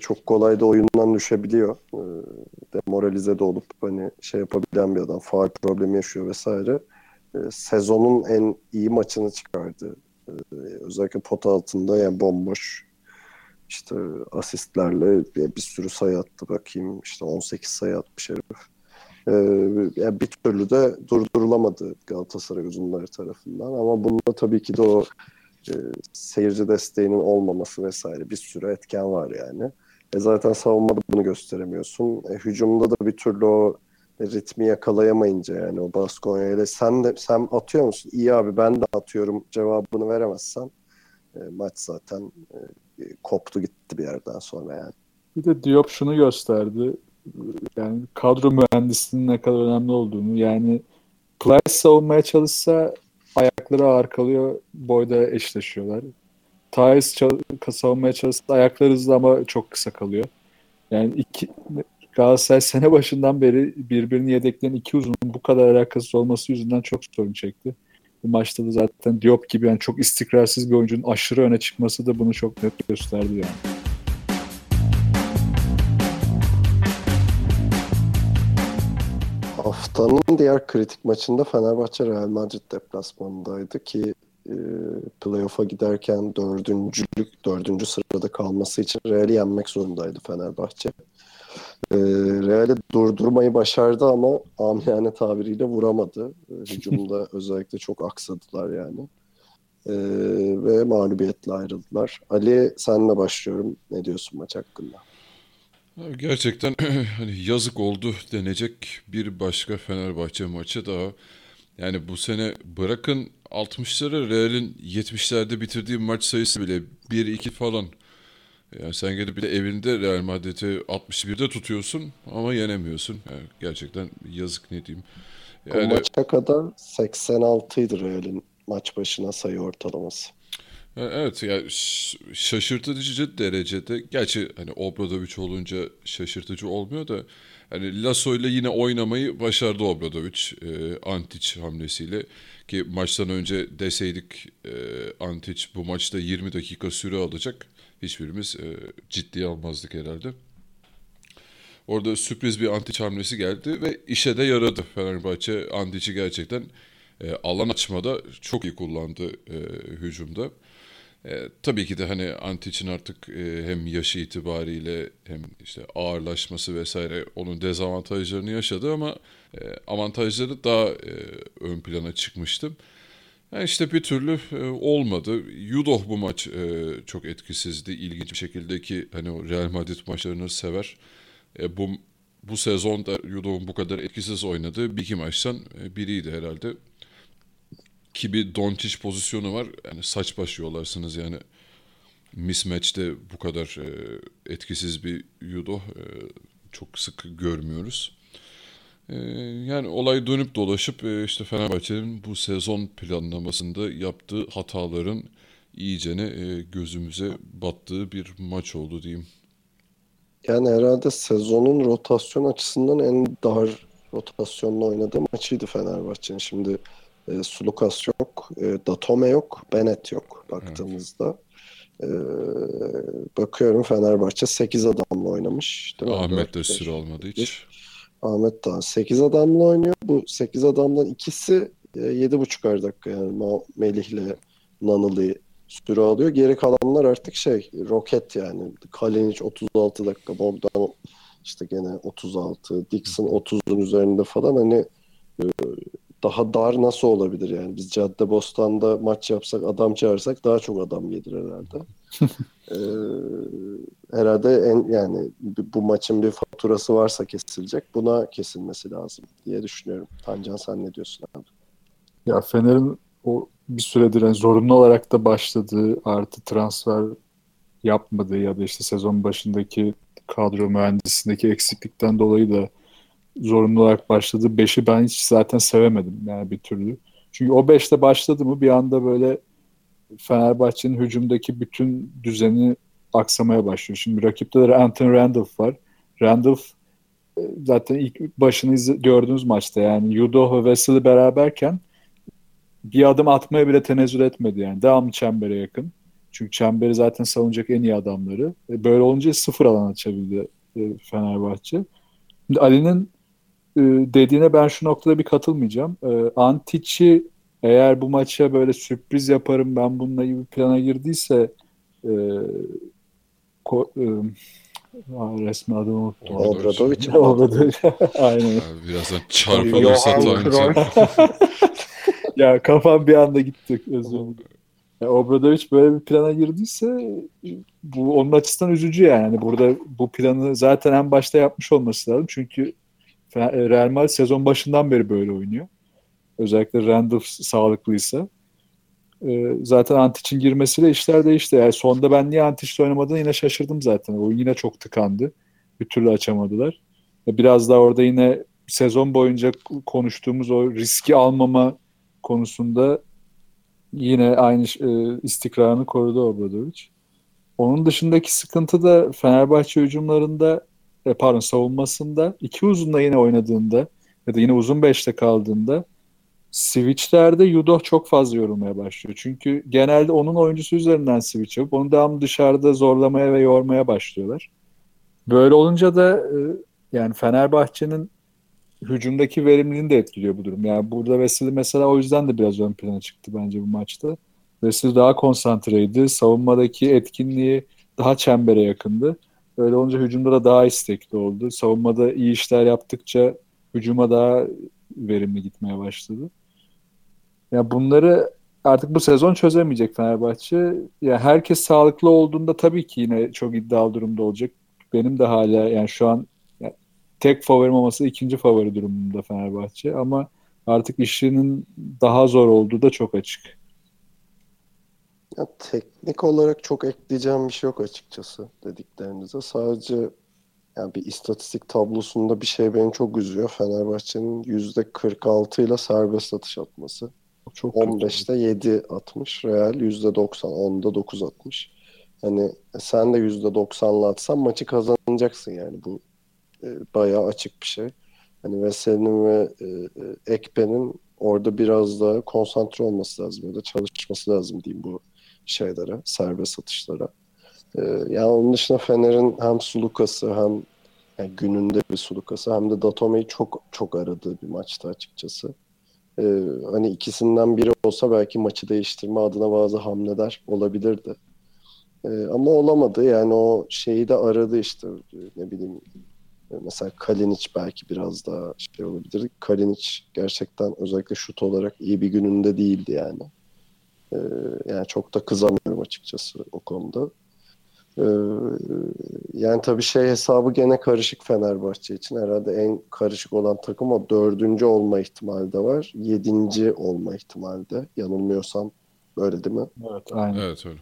çok kolay da oyundan düşebiliyor. Ee, demoralize de olup hani şey yapabilen bir adam. Faal problemi yaşıyor vesaire. Ee, sezonun en iyi maçını çıkardı. Ee, özellikle pot altında yani bomboş işte asistlerle bir sürü sayı attı bakayım. İşte 18 sayı atmış herif. Ee, yani bir türlü de durdurulamadı Galatasaray uzunları tarafından ama bunda tabii ki de o e, seyirci desteğinin olmaması vesaire bir sürü etken var yani. E zaten savunmada bunu gösteremiyorsun. E, hücumda da bir türlü o ritmi yakalayamayınca yani o Baskonya ile sen de sen atıyor musun? İyi abi ben de atıyorum cevabını veremezsen e, maç zaten e, koptu gitti bir yerden sonra yani. Bir de Diop şunu gösterdi. Yani kadro mühendisliğinin ne kadar önemli olduğunu yani Plyce savunmaya çalışsa ayakları ağır kalıyor, boyda eşleşiyorlar. Thais savunmaya çalışsa ayakları hızlı ama çok kısa kalıyor. Yani iki, Galatasaray sene başından beri birbirini yedekleyen iki uzun bu kadar alakasız olması yüzünden çok sorun çekti. Bu maçta da zaten Diop gibi yani çok istikrarsız bir oyuncunun aşırı öne çıkması da bunu çok net gösterdi yani. Haftanın diğer kritik maçında Fenerbahçe Real Madrid deplasmanındaydı ki e, playoff'a giderken dördüncülük, dördüncü sırada kalması için Real'i yenmek zorundaydı Fenerbahçe. E, Real'i durdurmayı başardı ama amiyane tabiriyle vuramadı. E, hücumda özellikle çok aksadılar yani. E, ve mağlubiyetle ayrıldılar. Ali senle başlıyorum. Ne diyorsun maç hakkında? Gerçekten hani yazık oldu denecek bir başka Fenerbahçe maçı daha. Yani bu sene bırakın 60'ları Real'in 70'lerde bitirdiği maç sayısı bile 1-2 falan. Yani sen gelip bir de evinde Real Madrid'i 61'de tutuyorsun ama yenemiyorsun. Yani gerçekten yazık ne diyeyim. Yani... O maça kadar 86 idi Real'in maç başına sayı ortalaması. Evet ya yani şaşırtıcı derecede gerçi hani Obradovic olunca şaşırtıcı olmuyor da hani Lasso ile yine oynamayı başardı Obradovic e, Antic hamlesiyle ki maçtan önce deseydik e, Antic bu maçta 20 dakika süre alacak hiçbirimiz e, ciddiye almazdık herhalde. Orada sürpriz bir Antic hamlesi geldi ve işe de yaradı Fenerbahçe Antic'i gerçekten e, alan açmada çok iyi kullandı e, hücumda. E, tabii ki de hani Antic'in artık e, hem yaşı itibariyle hem işte ağırlaşması vesaire onun dezavantajlarını yaşadı ama e, avantajları daha e, ön plana çıkmıştı. Yani işte bir türlü e, olmadı. Yudoh bu maç e, çok etkisizdi. İlginç bir şekilde ki hani o Real Madrid maçlarını sever. E, bu bu sezonda Yudoh'un bu kadar etkisiz oynadığı bir iki maçtan e, biriydi herhalde ki bir Doncic pozisyonu var. Yani saç baş yolarsınız yani. Mismatch'te bu kadar e, etkisiz bir Yudo e, çok sık görmüyoruz. E, yani olay dönüp dolaşıp e, işte Fenerbahçe'nin bu sezon planlamasında yaptığı hataların iyicene e, gözümüze battığı bir maç oldu diyeyim. Yani herhalde sezonun rotasyon açısından en dar rotasyonla oynadığı maçıydı Fenerbahçe'nin. Şimdi E, Sulukas yok, e, Datome yok, Bennett yok baktığımızda. E, bakıyorum Fenerbahçe 8 adamla oynamış. Ahmet de süre almadı hiç. Ahmet daha 8 adamla oynuyor. Bu 8 adamdan ikisi e, 7,5'ar dakika yani Melih'le Nanılı süre alıyor. Geri kalanlar artık şey roket yani. Kalinic 36 dakika, Bogdan işte gene 36, Dixon 30'un üzerinde falan hani e, daha dar nasıl olabilir yani? Biz Caddebostan'da maç yapsak, adam çağırsak daha çok adam gelir herhalde. Ee, herhalde en yani bu bu maçın bir faturası varsa kesilecek. Buna kesilmesi lazım diye düşünüyorum. Tancan sen ne diyorsun abi? Ya Fener'in o bir süredir yani zorunlu olarak da başladığı artı transfer yapmadığı ya da işte sezon başındaki kadro mühendisindeki eksiklikten dolayı da zorunlu olarak başladığı 5'i ben hiç zaten sevemedim yani bir türlü. Çünkü o 5'te başladı mı bir anda böyle Fenerbahçe'nin hücumdaki bütün düzeni aksamaya başlıyor. Şimdi rakipte de Anthony Randolph var. Randolph e, zaten ilk başını gördüğünüz maçta yani Yudo ve Wesley beraberken bir adım atmaya bile tenezzül etmedi yani. Devamlı çembere yakın. Çünkü çemberi zaten savunacak en iyi adamları. E, Böyle olunca sıfır alan açabildi e, Fenerbahçe. Şimdi Ali'nin e, dediğine ben şu noktada bir katılmayacağım. E, Antic'i eğer bu maça böyle sürpriz yaparım ben bununla iyi bir plana girdiyse e, ko, e, aa, resmi adını unuttum. Obradovic mi? Obradovic. Aynen. Ya birazdan çarpılırsa ya kafam bir anda gitti. Özür dilerim. Ya Obradovic böyle bir plana girdiyse bu onun açısından üzücü yani. Burada bu planı zaten en başta yapmış olması lazım. Çünkü Real Madrid sezon başından beri böyle oynuyor. Özellikle Randolph sağlıklıysa. Ee, zaten Antic'in girmesiyle işler değişti. Yani sonda ben niye Antic'le oynamadığını yine şaşırdım zaten. O yine çok tıkandı. Bir türlü açamadılar. Ve Biraz daha orada yine sezon boyunca konuştuğumuz o riski almama konusunda yine aynı e, istikrarını korudu Obradovic. Onun dışındaki sıkıntı da Fenerbahçe hücumlarında e, pardon savunmasında iki uzunla yine oynadığında ya da yine uzun beşte kaldığında switchlerde Yudoh çok fazla yorulmaya başlıyor. Çünkü genelde onun oyuncusu üzerinden switch yapıp onu devamlı dışarıda zorlamaya ve yormaya başlıyorlar. Böyle olunca da e, yani Fenerbahçe'nin hücumdaki verimliliğini de etkiliyor bu durum. Yani burada Wesley mesela o yüzden de biraz ön plana çıktı bence bu maçta. Wesley daha konsantreydi. Savunmadaki etkinliği daha çembere yakındı. Öyle olunca hücumda da daha istekli oldu. Savunmada iyi işler yaptıkça hücuma daha verimli gitmeye başladı. Ya bunları artık bu sezon çözemeyecek Fenerbahçe. Ya herkes sağlıklı olduğunda tabii ki yine çok iddialı durumda olacak. Benim de hala yani şu an ya, tek favorim olması ikinci favori durumunda Fenerbahçe ama artık işinin daha zor olduğu da çok açık. Ya teknik olarak çok ekleyeceğim bir şey yok açıkçası dediklerinize. Sadece yani bir istatistik tablosunda bir şey beni çok üzüyor. Fenerbahçe'nin %46 ile serbest atış atması. Çok kötü. 15'te 7 atmış. Real %90. 10'da 9 atmış. Hani sen de %90'la atsan maçı kazanacaksın yani. Bu e, bayağı açık bir şey. Hani Veseli'nin ve e, e, Ekpe'nin orada biraz daha konsantre olması lazım ya da çalışması lazım diyeyim bu şeylere, serbest atışlara. Ee, yani onun dışında Fener'in hem Sulukas'ı hem yani gününde bir Sulukas'ı hem de Datome'yi çok çok aradığı bir maçtı açıkçası. Ee, hani ikisinden biri olsa belki maçı değiştirme adına bazı hamleler olabilirdi. Ee, ama olamadı. Yani o şeyi de aradı işte ne bileyim mesela Kalinic belki biraz daha şey olabilir. Kalinic gerçekten özellikle şut olarak iyi bir gününde değildi yani. Ee, yani çok da kızamıyorum açıkçası o konuda. Ee, yani tabii şey hesabı gene karışık Fenerbahçe için. Herhalde en karışık olan takım o dördüncü olma ihtimali de var. Yedinci olma ihtimali de. Yanılmıyorsam öyle değil mi? Evet, aynen. Evet öyle.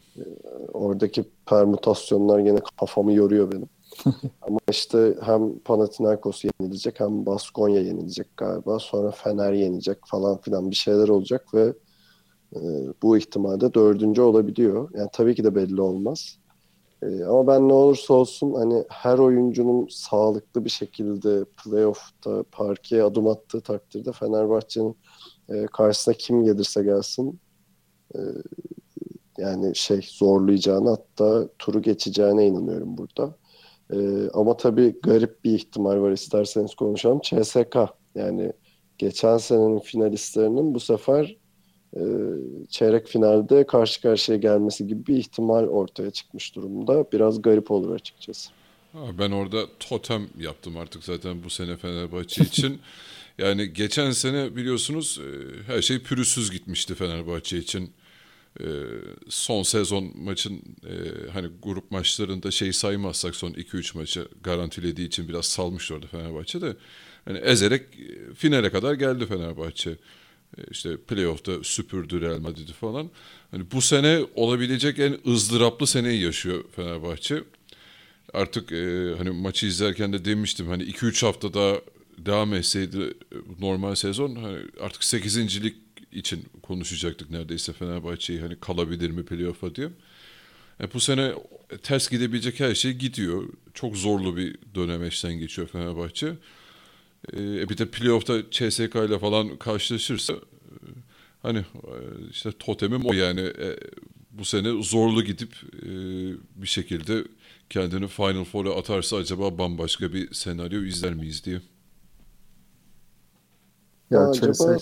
Oradaki permütasyonlar gene kafamı yoruyor benim. Ama işte hem Panathinaikos yenilecek hem Baskonya yenilecek galiba. Sonra Fener yenecek falan filan bir şeyler olacak ve e, bu ihtimalde dördüncü olabiliyor. Yani tabii ki de belli olmaz. E, ama ben ne olursa olsun hani her oyuncunun sağlıklı bir şekilde playoff'ta parkeye adım attığı takdirde Fenerbahçe'nin e, karşısına kim gelirse gelsin e, yani şey zorlayacağını hatta turu geçeceğine inanıyorum burada. E, ama tabii garip bir ihtimal var isterseniz konuşalım. CSK yani geçen senenin finalistlerinin bu sefer e, çeyrek finalde karşı karşıya gelmesi gibi bir ihtimal ortaya çıkmış durumda. Biraz garip olur açıkçası. Ben orada totem yaptım artık zaten bu sene Fenerbahçe için. yani geçen sene biliyorsunuz e, her şey pürüzsüz gitmişti Fenerbahçe için. E, son sezon maçın hani grup maçlarında şey saymazsak son 2-3 maçı garantilediği için biraz salmıştı orada Fenerbahçe de. Hani ezerek finale kadar geldi Fenerbahçe. İşte playoff'ta süpürdü Real Madrid'i falan. Hani bu sene olabilecek en ızdıraplı seneyi yaşıyor Fenerbahçe artık e, hani maçı izlerken de demiştim hani 2-3 hafta daha devam etseydi e, normal sezon hani artık 8. lig için konuşacaktık neredeyse Fenerbahçe'yi hani kalabilir mi playoff'a diye. E, bu sene ters gidebilecek her şey gidiyor. Çok zorlu bir dönemeçten geçiyor Fenerbahçe. E, bir de playoff'ta CSK ile falan karşılaşırsa hani işte totemim o yani e, bu sene zorlu gidip e, bir şekilde kendini Final Four'a atarsa acaba bambaşka bir senaryo izler miyiz diye. Ya, ya acaba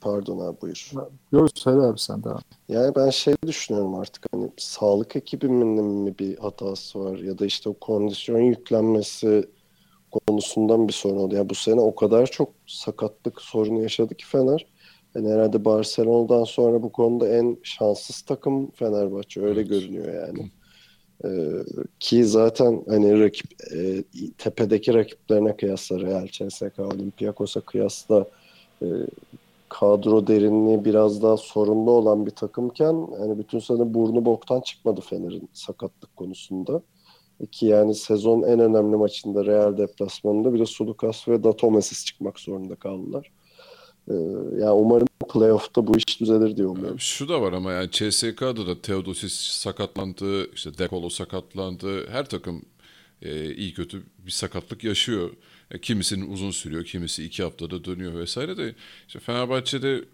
pardon abi buyur. Yok söyle abi sen devam. Yani ben şey düşünüyorum artık hani sağlık ekibinin mi bir hatası var ya da işte o kondisyon yüklenmesi konusundan bir sorun oldu. Yani bu sene o kadar çok sakatlık sorunu yaşadı ki Fener. Yani herhalde Barcelona'dan sonra bu konuda en şanssız takım Fenerbahçe öyle evet. görünüyor yani. Ee, ki zaten hani rakip e, tepedeki rakiplerine kıyasla Real CSK Olympiakos'a kıyasla e, kadro derinliği biraz daha sorunlu olan bir takımken hani bütün sene burnu boktan çıkmadı Fener'in sakatlık konusunda. Ki yani sezon en önemli maçında Real deplasmanında bir de Sulukas ve Datomes'is çıkmak zorunda kaldılar. Ee, yani umarım playoff'ta bu iş düzelir diye umuyorum. Şu da var ama yani CSK'da da Teodosis sakatlandı, işte Dekolo sakatlandı. Her takım e, iyi kötü bir sakatlık yaşıyor. E, kimisinin uzun sürüyor, kimisi iki haftada dönüyor vesaire de. İşte Fenerbahçe'de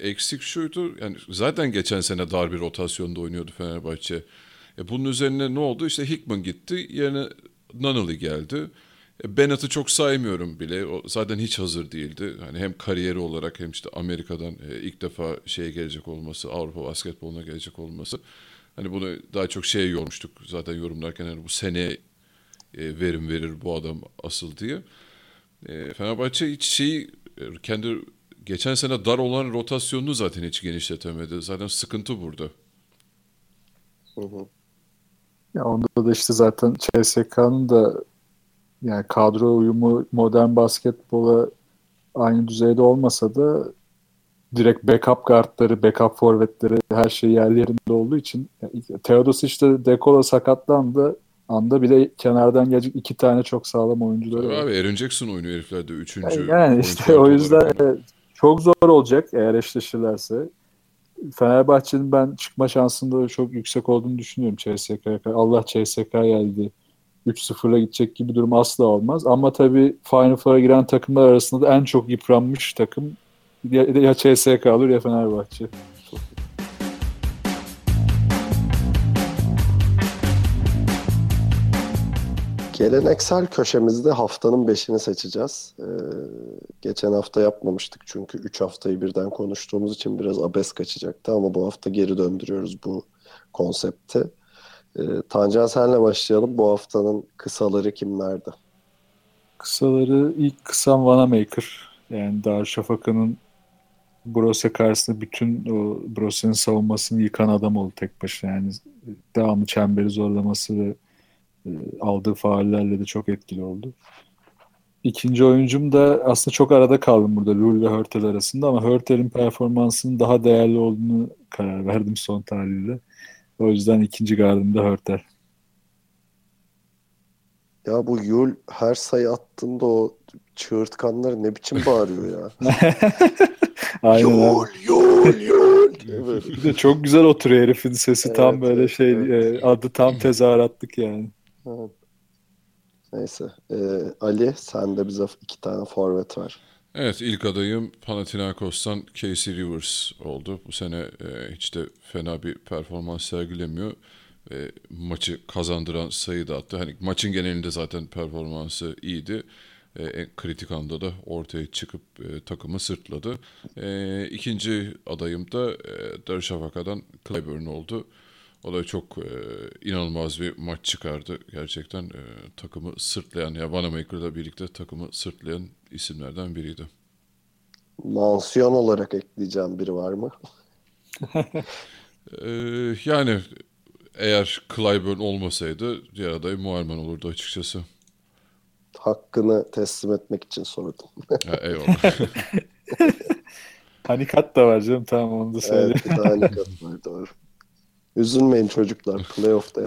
eksik şuydu. Yani zaten geçen sene dar bir rotasyonda oynuyordu Fenerbahçe. E, bunun üzerine ne oldu? İşte Hickman gitti, yerine Nunnally geldi. E, Bennett'ı çok saymıyorum bile. O zaten hiç hazır değildi. Hani hem kariyeri olarak hem işte Amerika'dan e, ilk defa şeye gelecek olması, Avrupa basketboluna gelecek olması. Hani bunu daha çok şeye yormuştuk zaten yorumlarken hani bu sene e, verim verir bu adam asıl diye. Fenerbahçe hiç şeyi kendi geçen sene dar olan rotasyonunu zaten hiç genişletemedi. Zaten sıkıntı burada. Hı hı. Ya onda da işte zaten CSK'nın da yani kadro uyumu modern basketbola aynı düzeyde olmasa da direkt backup guardları, backup forvetleri her şey yerlerinde olduğu için yani Teodosic de Dekola sakatlandı anda bile kenardan gelecek iki tane çok sağlam oyuncuları var. Abi Aaron Jackson oynuyor heriflerde üçüncü. Yani, yani işte o yüzden olarak. çok zor olacak eğer eşleşirlerse. Fenerbahçe'nin ben çıkma şansında çok yüksek olduğunu düşünüyorum CSK'ya. Allah CSK geldi 3-0'la gidecek gibi durum asla olmaz. Ama tabii Final Four'a giren takımlar arasında da en çok yıpranmış takım ya, ya CSK olur ya Fenerbahçe. Geleneksel köşemizde haftanın beşini seçeceğiz. Ee, geçen hafta yapmamıştık çünkü 3 haftayı birden konuştuğumuz için biraz abes kaçacaktı ama bu hafta geri döndürüyoruz bu konsepti. E, Tancan senle başlayalım. Bu haftanın kısaları kimlerdi? Kısaları ilk kısam Vanamaker. Yani Darüşşafaka'nın Brose karşısında bütün o Brose'nin savunmasını yıkan adam oldu tek başına. Yani devamlı çemberi zorlaması ve aldığı faullerle de çok etkili oldu. İkinci oyuncum da aslında çok arada kaldım burada Lul ve Hurtel arasında ama Hurtel'in performansının daha değerli olduğunu karar verdim son tahlilde. O yüzden ikinci gardımda Hörter. Ya bu Yul her sayı attığında o çığırtkanlar ne biçim bağırıyor ya. Aynen yul, yul, yul. Bir de çok güzel oturuyor herifin sesi evet, tam böyle şey evet. E, adı tam tezahüratlık yani. Neyse. Ee, Ali sen de bize iki tane forvet var. Evet ilk adayım Panathinaikos'tan Casey Rivers oldu. Bu sene e, hiç de fena bir performans sergilemiyor. E, maçı kazandıran sayı da attı. Hani maçın genelinde zaten performansı iyiydi. E, en kritik anda da ortaya çıkıp e, takımı sırtladı. E, ikinci adayım da e, Darüşşafaka'dan Clyburn oldu. O da çok e, inanılmaz bir maç çıkardı. Gerçekten e, takımı sırtlayan, ya Vanamaker'la birlikte takımı sırtlayan isimlerden biriydi. Mansiyon olarak ekleyeceğim biri var mı? e, yani eğer Clyburn olmasaydı diğer aday Muharman olurdu açıkçası. Hakkını teslim etmek için sordum. ha, eyvallah. Hanikat da var canım tamam onu da söyle. evet bir de hanikat var doğru. Üzülmeyin çocuklar. Playoff'ta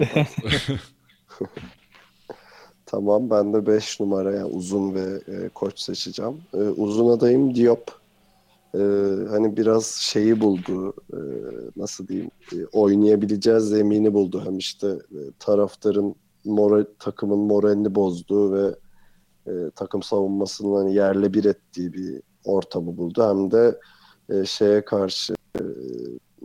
tamam ben de 5 numara yani uzun ve e, koç seçeceğim. E, uzun adayım Diop. E, hani biraz şeyi buldu. E, nasıl diyeyim? E, oynayabileceğiz zemini buldu. Hem işte e, taraftarın moral, takımın moralini bozduğu ve e, takım savunmasının hani yerle bir ettiği bir ortamı buldu. Hem de e, şeye karşı e,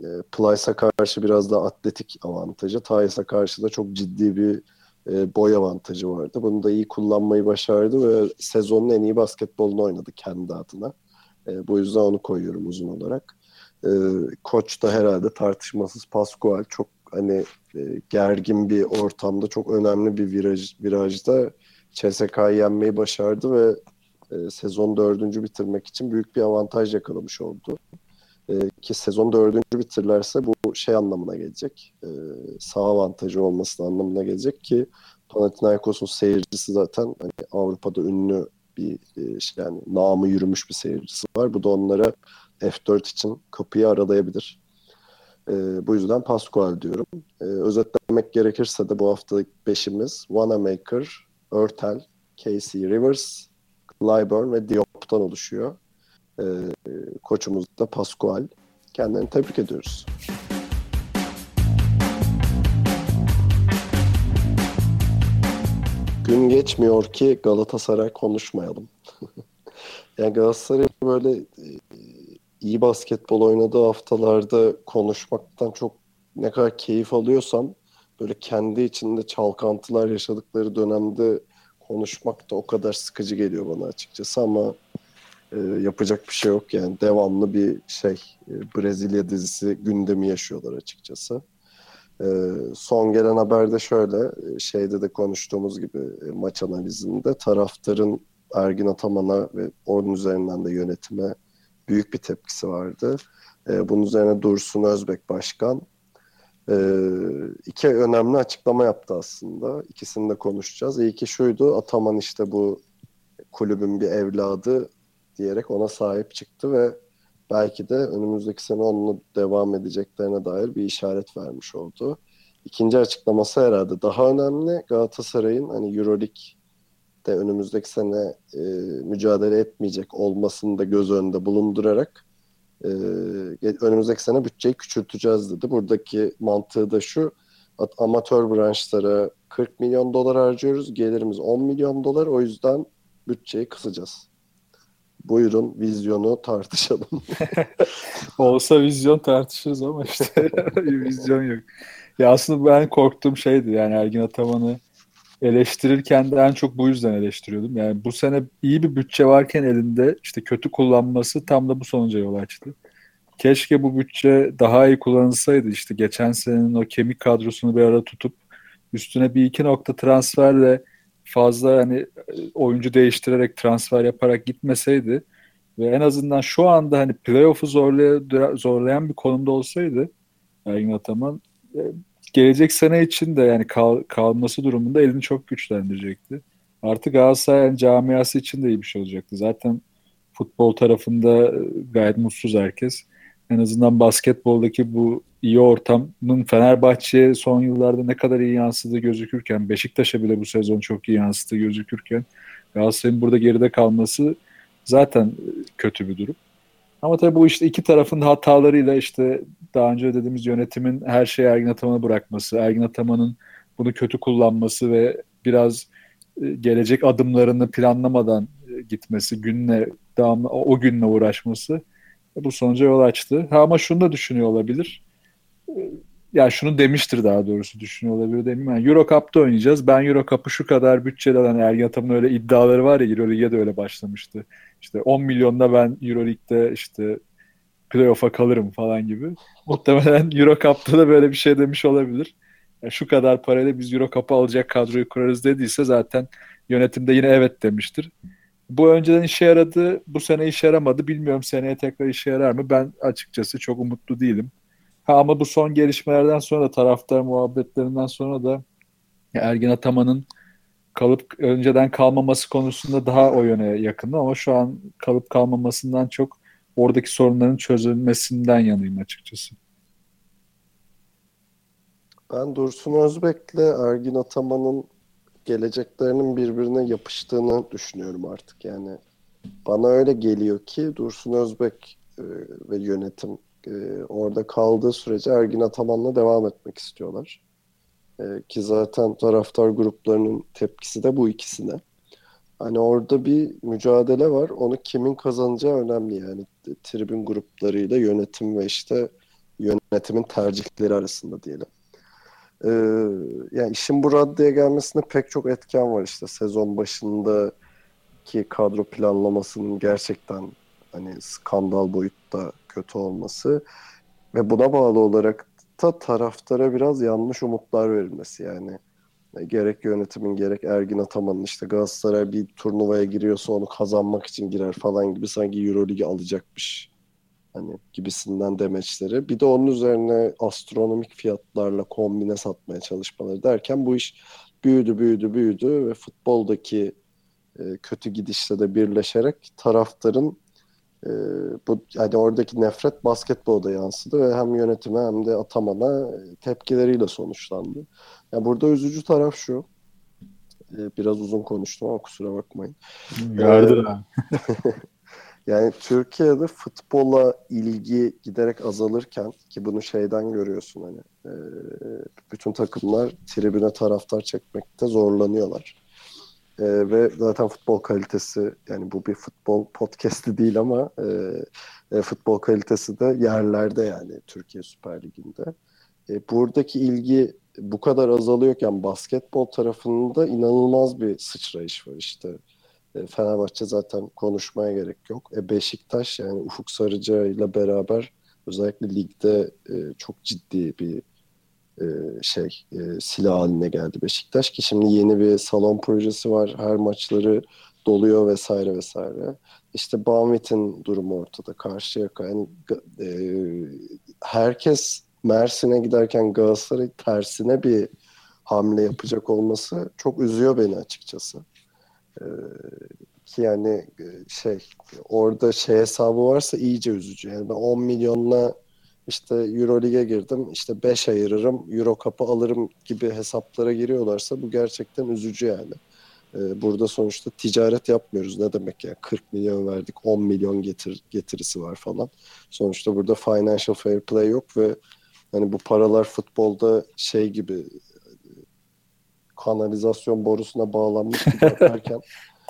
e, Plyce'a karşı biraz da atletik avantajı, Tyus'a karşı da çok ciddi bir e, boy avantajı vardı. Bunu da iyi kullanmayı başardı ve sezonun en iyi basketbolunu oynadı kendi adına. E, bu yüzden onu koyuyorum uzun olarak. E, koç da herhalde tartışmasız Pascual çok hani e, gergin bir ortamda çok önemli bir viraj, virajda CSK'yı yenmeyi başardı ve e, sezon dördüncü bitirmek için büyük bir avantaj yakalamış oldu. E, ki sezon dördüncü bitirlerse bu şey anlamına gelecek. E, sağ avantajı olması anlamına gelecek ki Panathinaikos'un seyircisi zaten hani Avrupa'da ünlü bir e, şey yani namı yürümüş bir seyircisi var. Bu da onlara F4 için kapıyı aralayabilir. E, bu yüzden Pascual diyorum. E, özetlemek gerekirse de bu haftalık beşimiz Wanamaker, Örtel, Casey Rivers, Clyburn ve Diop'tan oluşuyor. E, koçumuz da Pascual. Kendilerini tebrik ediyoruz. Gün geçmiyor ki Galatasaray konuşmayalım. yani Galatasaray böyle e, iyi basketbol oynadığı haftalarda konuşmaktan çok ne kadar keyif alıyorsam böyle kendi içinde çalkantılar yaşadıkları dönemde konuşmak da o kadar sıkıcı geliyor bana açıkçası ama e, yapacak bir şey yok yani devamlı bir şey e, Brezilya dizisi gündemi yaşıyorlar açıkçası. E, son gelen haberde şöyle e, şeyde de konuştuğumuz gibi e, maç analizinde taraftarın Ergin Ataman'a ve onun üzerinden de yönetime büyük bir tepkisi vardı. E, bunun üzerine Dursun Özbek Başkan iki önemli açıklama yaptı aslında. İkisini de konuşacağız. İlki şuydu, Ataman işte bu kulübün bir evladı diyerek ona sahip çıktı ve belki de önümüzdeki sene onunla devam edeceklerine dair bir işaret vermiş oldu. İkinci açıklaması herhalde daha önemli. Galatasaray'ın hani Euroleague'de önümüzdeki sene e, mücadele etmeyecek olmasını da göz önünde bulundurarak e, önümüzdeki sene bütçeyi küçülteceğiz dedi. Buradaki mantığı da şu amatör branşlara 40 milyon dolar harcıyoruz. Gelirimiz 10 milyon dolar. O yüzden bütçeyi kısacağız. Buyurun vizyonu tartışalım. Olsa vizyon tartışırız ama işte vizyon yok. Ya aslında ben korktuğum şeydi yani Ergin Ataman'ı eleştirirken de en çok bu yüzden eleştiriyordum. Yani bu sene iyi bir bütçe varken elinde işte kötü kullanması tam da bu sonuca yol açtı. Keşke bu bütçe daha iyi kullanılsaydı. İşte geçen senenin o kemik kadrosunu bir ara tutup üstüne bir iki nokta transferle fazla hani oyuncu değiştirerek transfer yaparak gitmeseydi ve en azından şu anda hani playoff'u zorlay zorlayan bir konumda olsaydı Ergin Ataman e, gelecek sene için de yani kal, kalması durumunda elini çok güçlendirecekti. Artık Galatasaray camiası için de iyi bir şey olacaktı. Zaten futbol tarafında e, gayet mutsuz herkes. En azından basketboldaki bu iyi ortamın Fenerbahçe'ye son yıllarda ne kadar iyi yansıdığı gözükürken, Beşiktaş'a bile bu sezon çok iyi yansıdığı gözükürken Galatasaray'ın burada geride kalması zaten kötü bir durum. Ama tabii bu işte iki tarafın hatalarıyla işte daha önce dediğimiz yönetimin her şeyi Ergin Ataman'a bırakması, Ergin Ataman'ın bunu kötü kullanması ve biraz e, gelecek adımlarını planlamadan e, gitmesi, günle devamlı o günle uğraşması bu sonuca yol açtı. Ha, ama şunu da düşünüyor olabilir. Ya yani şunu demiştir daha doğrusu düşünüyor olabilir demeyeyim. Yani Euro Cup'ta oynayacağız. Ben Euro Cup'ı şu kadar bütçeli alan Ergen Ataman'ın öyle iddiaları var ya Euro Lig'e de öyle başlamıştı. İşte 10 milyonda ben Euro Lig'de işte playoff'a kalırım falan gibi. Muhtemelen Euro Cup'ta da böyle bir şey demiş olabilir. Yani şu kadar parayla biz Euro Cup'ı alacak kadroyu kurarız dediyse zaten yönetimde yine evet demiştir. Bu önceden işe yaradı, bu sene işe yaramadı. Bilmiyorum seneye tekrar işe yarar mı? Ben açıkçası çok umutlu değilim. Ha, ama bu son gelişmelerden sonra da taraftar muhabbetlerinden sonra da Ergin Ataman'ın kalıp önceden kalmaması konusunda daha o yöne yakındı ama şu an kalıp kalmamasından çok oradaki sorunların çözülmesinden yanayım açıkçası. Ben Dursun Özbek'le Ergin Ataman'ın geleceklerinin birbirine yapıştığını düşünüyorum artık. Yani bana öyle geliyor ki Dursun Özbek e, ve yönetim e, orada kaldığı sürece Ergin Ataman'la devam etmek istiyorlar. E, ki zaten taraftar gruplarının tepkisi de bu ikisine. Hani orada bir mücadele var. Onu kimin kazanacağı önemli yani. Tribün gruplarıyla yönetim ve işte yönetimin tercihleri arasında diyelim. Ee, yani işin bu raddeye gelmesinde pek çok etken var işte sezon başındaki kadro planlamasının gerçekten hani skandal boyutta kötü olması ve buna bağlı olarak da taraftara biraz yanlış umutlar verilmesi. Yani e, gerek yönetimin gerek Ergin Ataman'ın işte Galatasaray bir turnuvaya giriyorsa onu kazanmak için girer falan gibi sanki Euroligi alacakmış hani gibisinden demeçleri. Bir de onun üzerine astronomik fiyatlarla kombine satmaya çalışmaları derken bu iş büyüdü büyüdü büyüdü ve futboldaki e, kötü gidişle de birleşerek taraftarın e, bu yani oradaki nefret basketbolda yansıdı ve hem yönetime hem de atamana tepkileriyle sonuçlandı. Yani burada üzücü taraf şu. E, biraz uzun konuştum ama kusura bakmayın. Yardır ee, Yani Türkiye'de futbola ilgi giderek azalırken ki bunu şeyden görüyorsun hani e, bütün takımlar tribüne taraftar çekmekte zorlanıyorlar. E, ve zaten futbol kalitesi yani bu bir futbol podcast'i değil ama e, e, futbol kalitesi de yerlerde yani Türkiye Süper Ligi'nde. E, buradaki ilgi bu kadar azalıyorken basketbol tarafında inanılmaz bir sıçrayış var işte e, Fenerbahçe zaten konuşmaya gerek yok. E Beşiktaş yani Ufuk Sarıca ile beraber özellikle ligde e, çok ciddi bir e, şey e, silah haline geldi Beşiktaş ki şimdi yeni bir salon projesi var. Her maçları doluyor vesaire vesaire. İşte Banvit'in durumu ortada. Karşıyaka yani e, herkes Mersin'e giderken Galatasaray tersine bir hamle yapacak olması çok üzüyor beni açıkçası. Ee, ki yani e, şey orada şey hesabı varsa iyice üzücü. Yani ben 10 milyonla işte Eurolig'e girdim işte 5 ayırırım Euro Cup'ı alırım gibi hesaplara giriyorlarsa bu gerçekten üzücü yani. Ee, burada sonuçta ticaret yapmıyoruz. Ne demek ya? 40 milyon verdik 10 milyon getir, getirisi var falan. Sonuçta burada financial fair play yok ve hani bu paralar futbolda şey gibi kanalizasyon borusuna bağlanmış gibi yaparken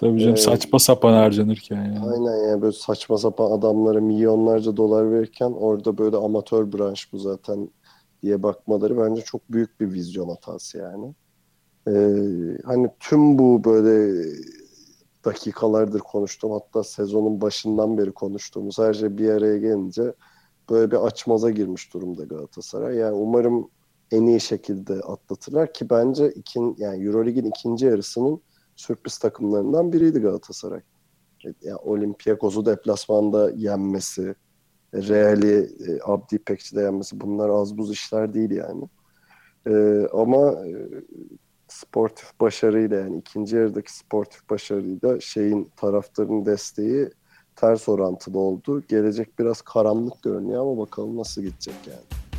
Tabii canım e, saçma sapan harcanırken yani. Aynen yani böyle saçma sapan adamlara milyonlarca dolar verirken orada böyle amatör branş bu zaten diye bakmaları bence çok büyük bir vizyon hatası yani. Ee, hani tüm bu böyle dakikalardır konuştuğum hatta sezonun başından beri konuştuğumuz her şey bir araya gelince böyle bir açmaza girmiş durumda Galatasaray. Yani umarım en iyi şekilde atlatırlar ki bence ikin, yani Eurolig'in ikinci yarısının sürpriz takımlarından biriydi Galatasaray. Yani Olympiakos'u deplasmanda yenmesi, Real'i e, Abdi İpekçi'de yenmesi bunlar az buz işler değil yani. E, ama e, sportif başarıyla yani ikinci yarıdaki sportif başarıyla şeyin taraftarın desteği ters orantılı oldu. Gelecek biraz karanlık görünüyor ama bakalım nasıl gidecek yani.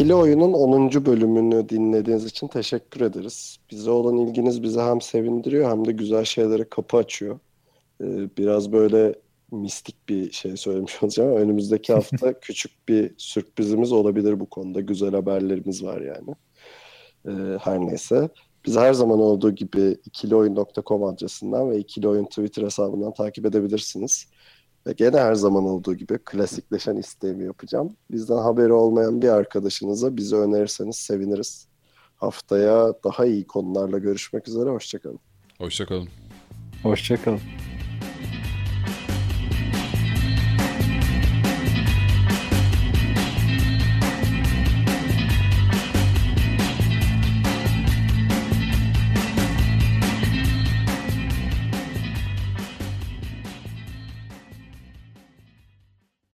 İkili Oyun'un 10. bölümünü dinlediğiniz için teşekkür ederiz. Bize olan ilginiz bizi hem sevindiriyor hem de güzel şeylere kapı açıyor. Ee, biraz böyle mistik bir şey söylemiş olacağım ama önümüzdeki hafta küçük bir sürprizimiz olabilir bu konuda. Güzel haberlerimiz var yani. Ee, her neyse. Bizi her zaman olduğu gibi ikilioyun.com adresinden ve ikilioyun Twitter hesabından takip edebilirsiniz. Ve gene her zaman olduğu gibi klasikleşen isteğimi yapacağım. Bizden haberi olmayan bir arkadaşınıza bizi önerirseniz seviniriz. Haftaya daha iyi konularla görüşmek üzere. Hoşçakalın. Hoşçakalın. Hoşçakalın.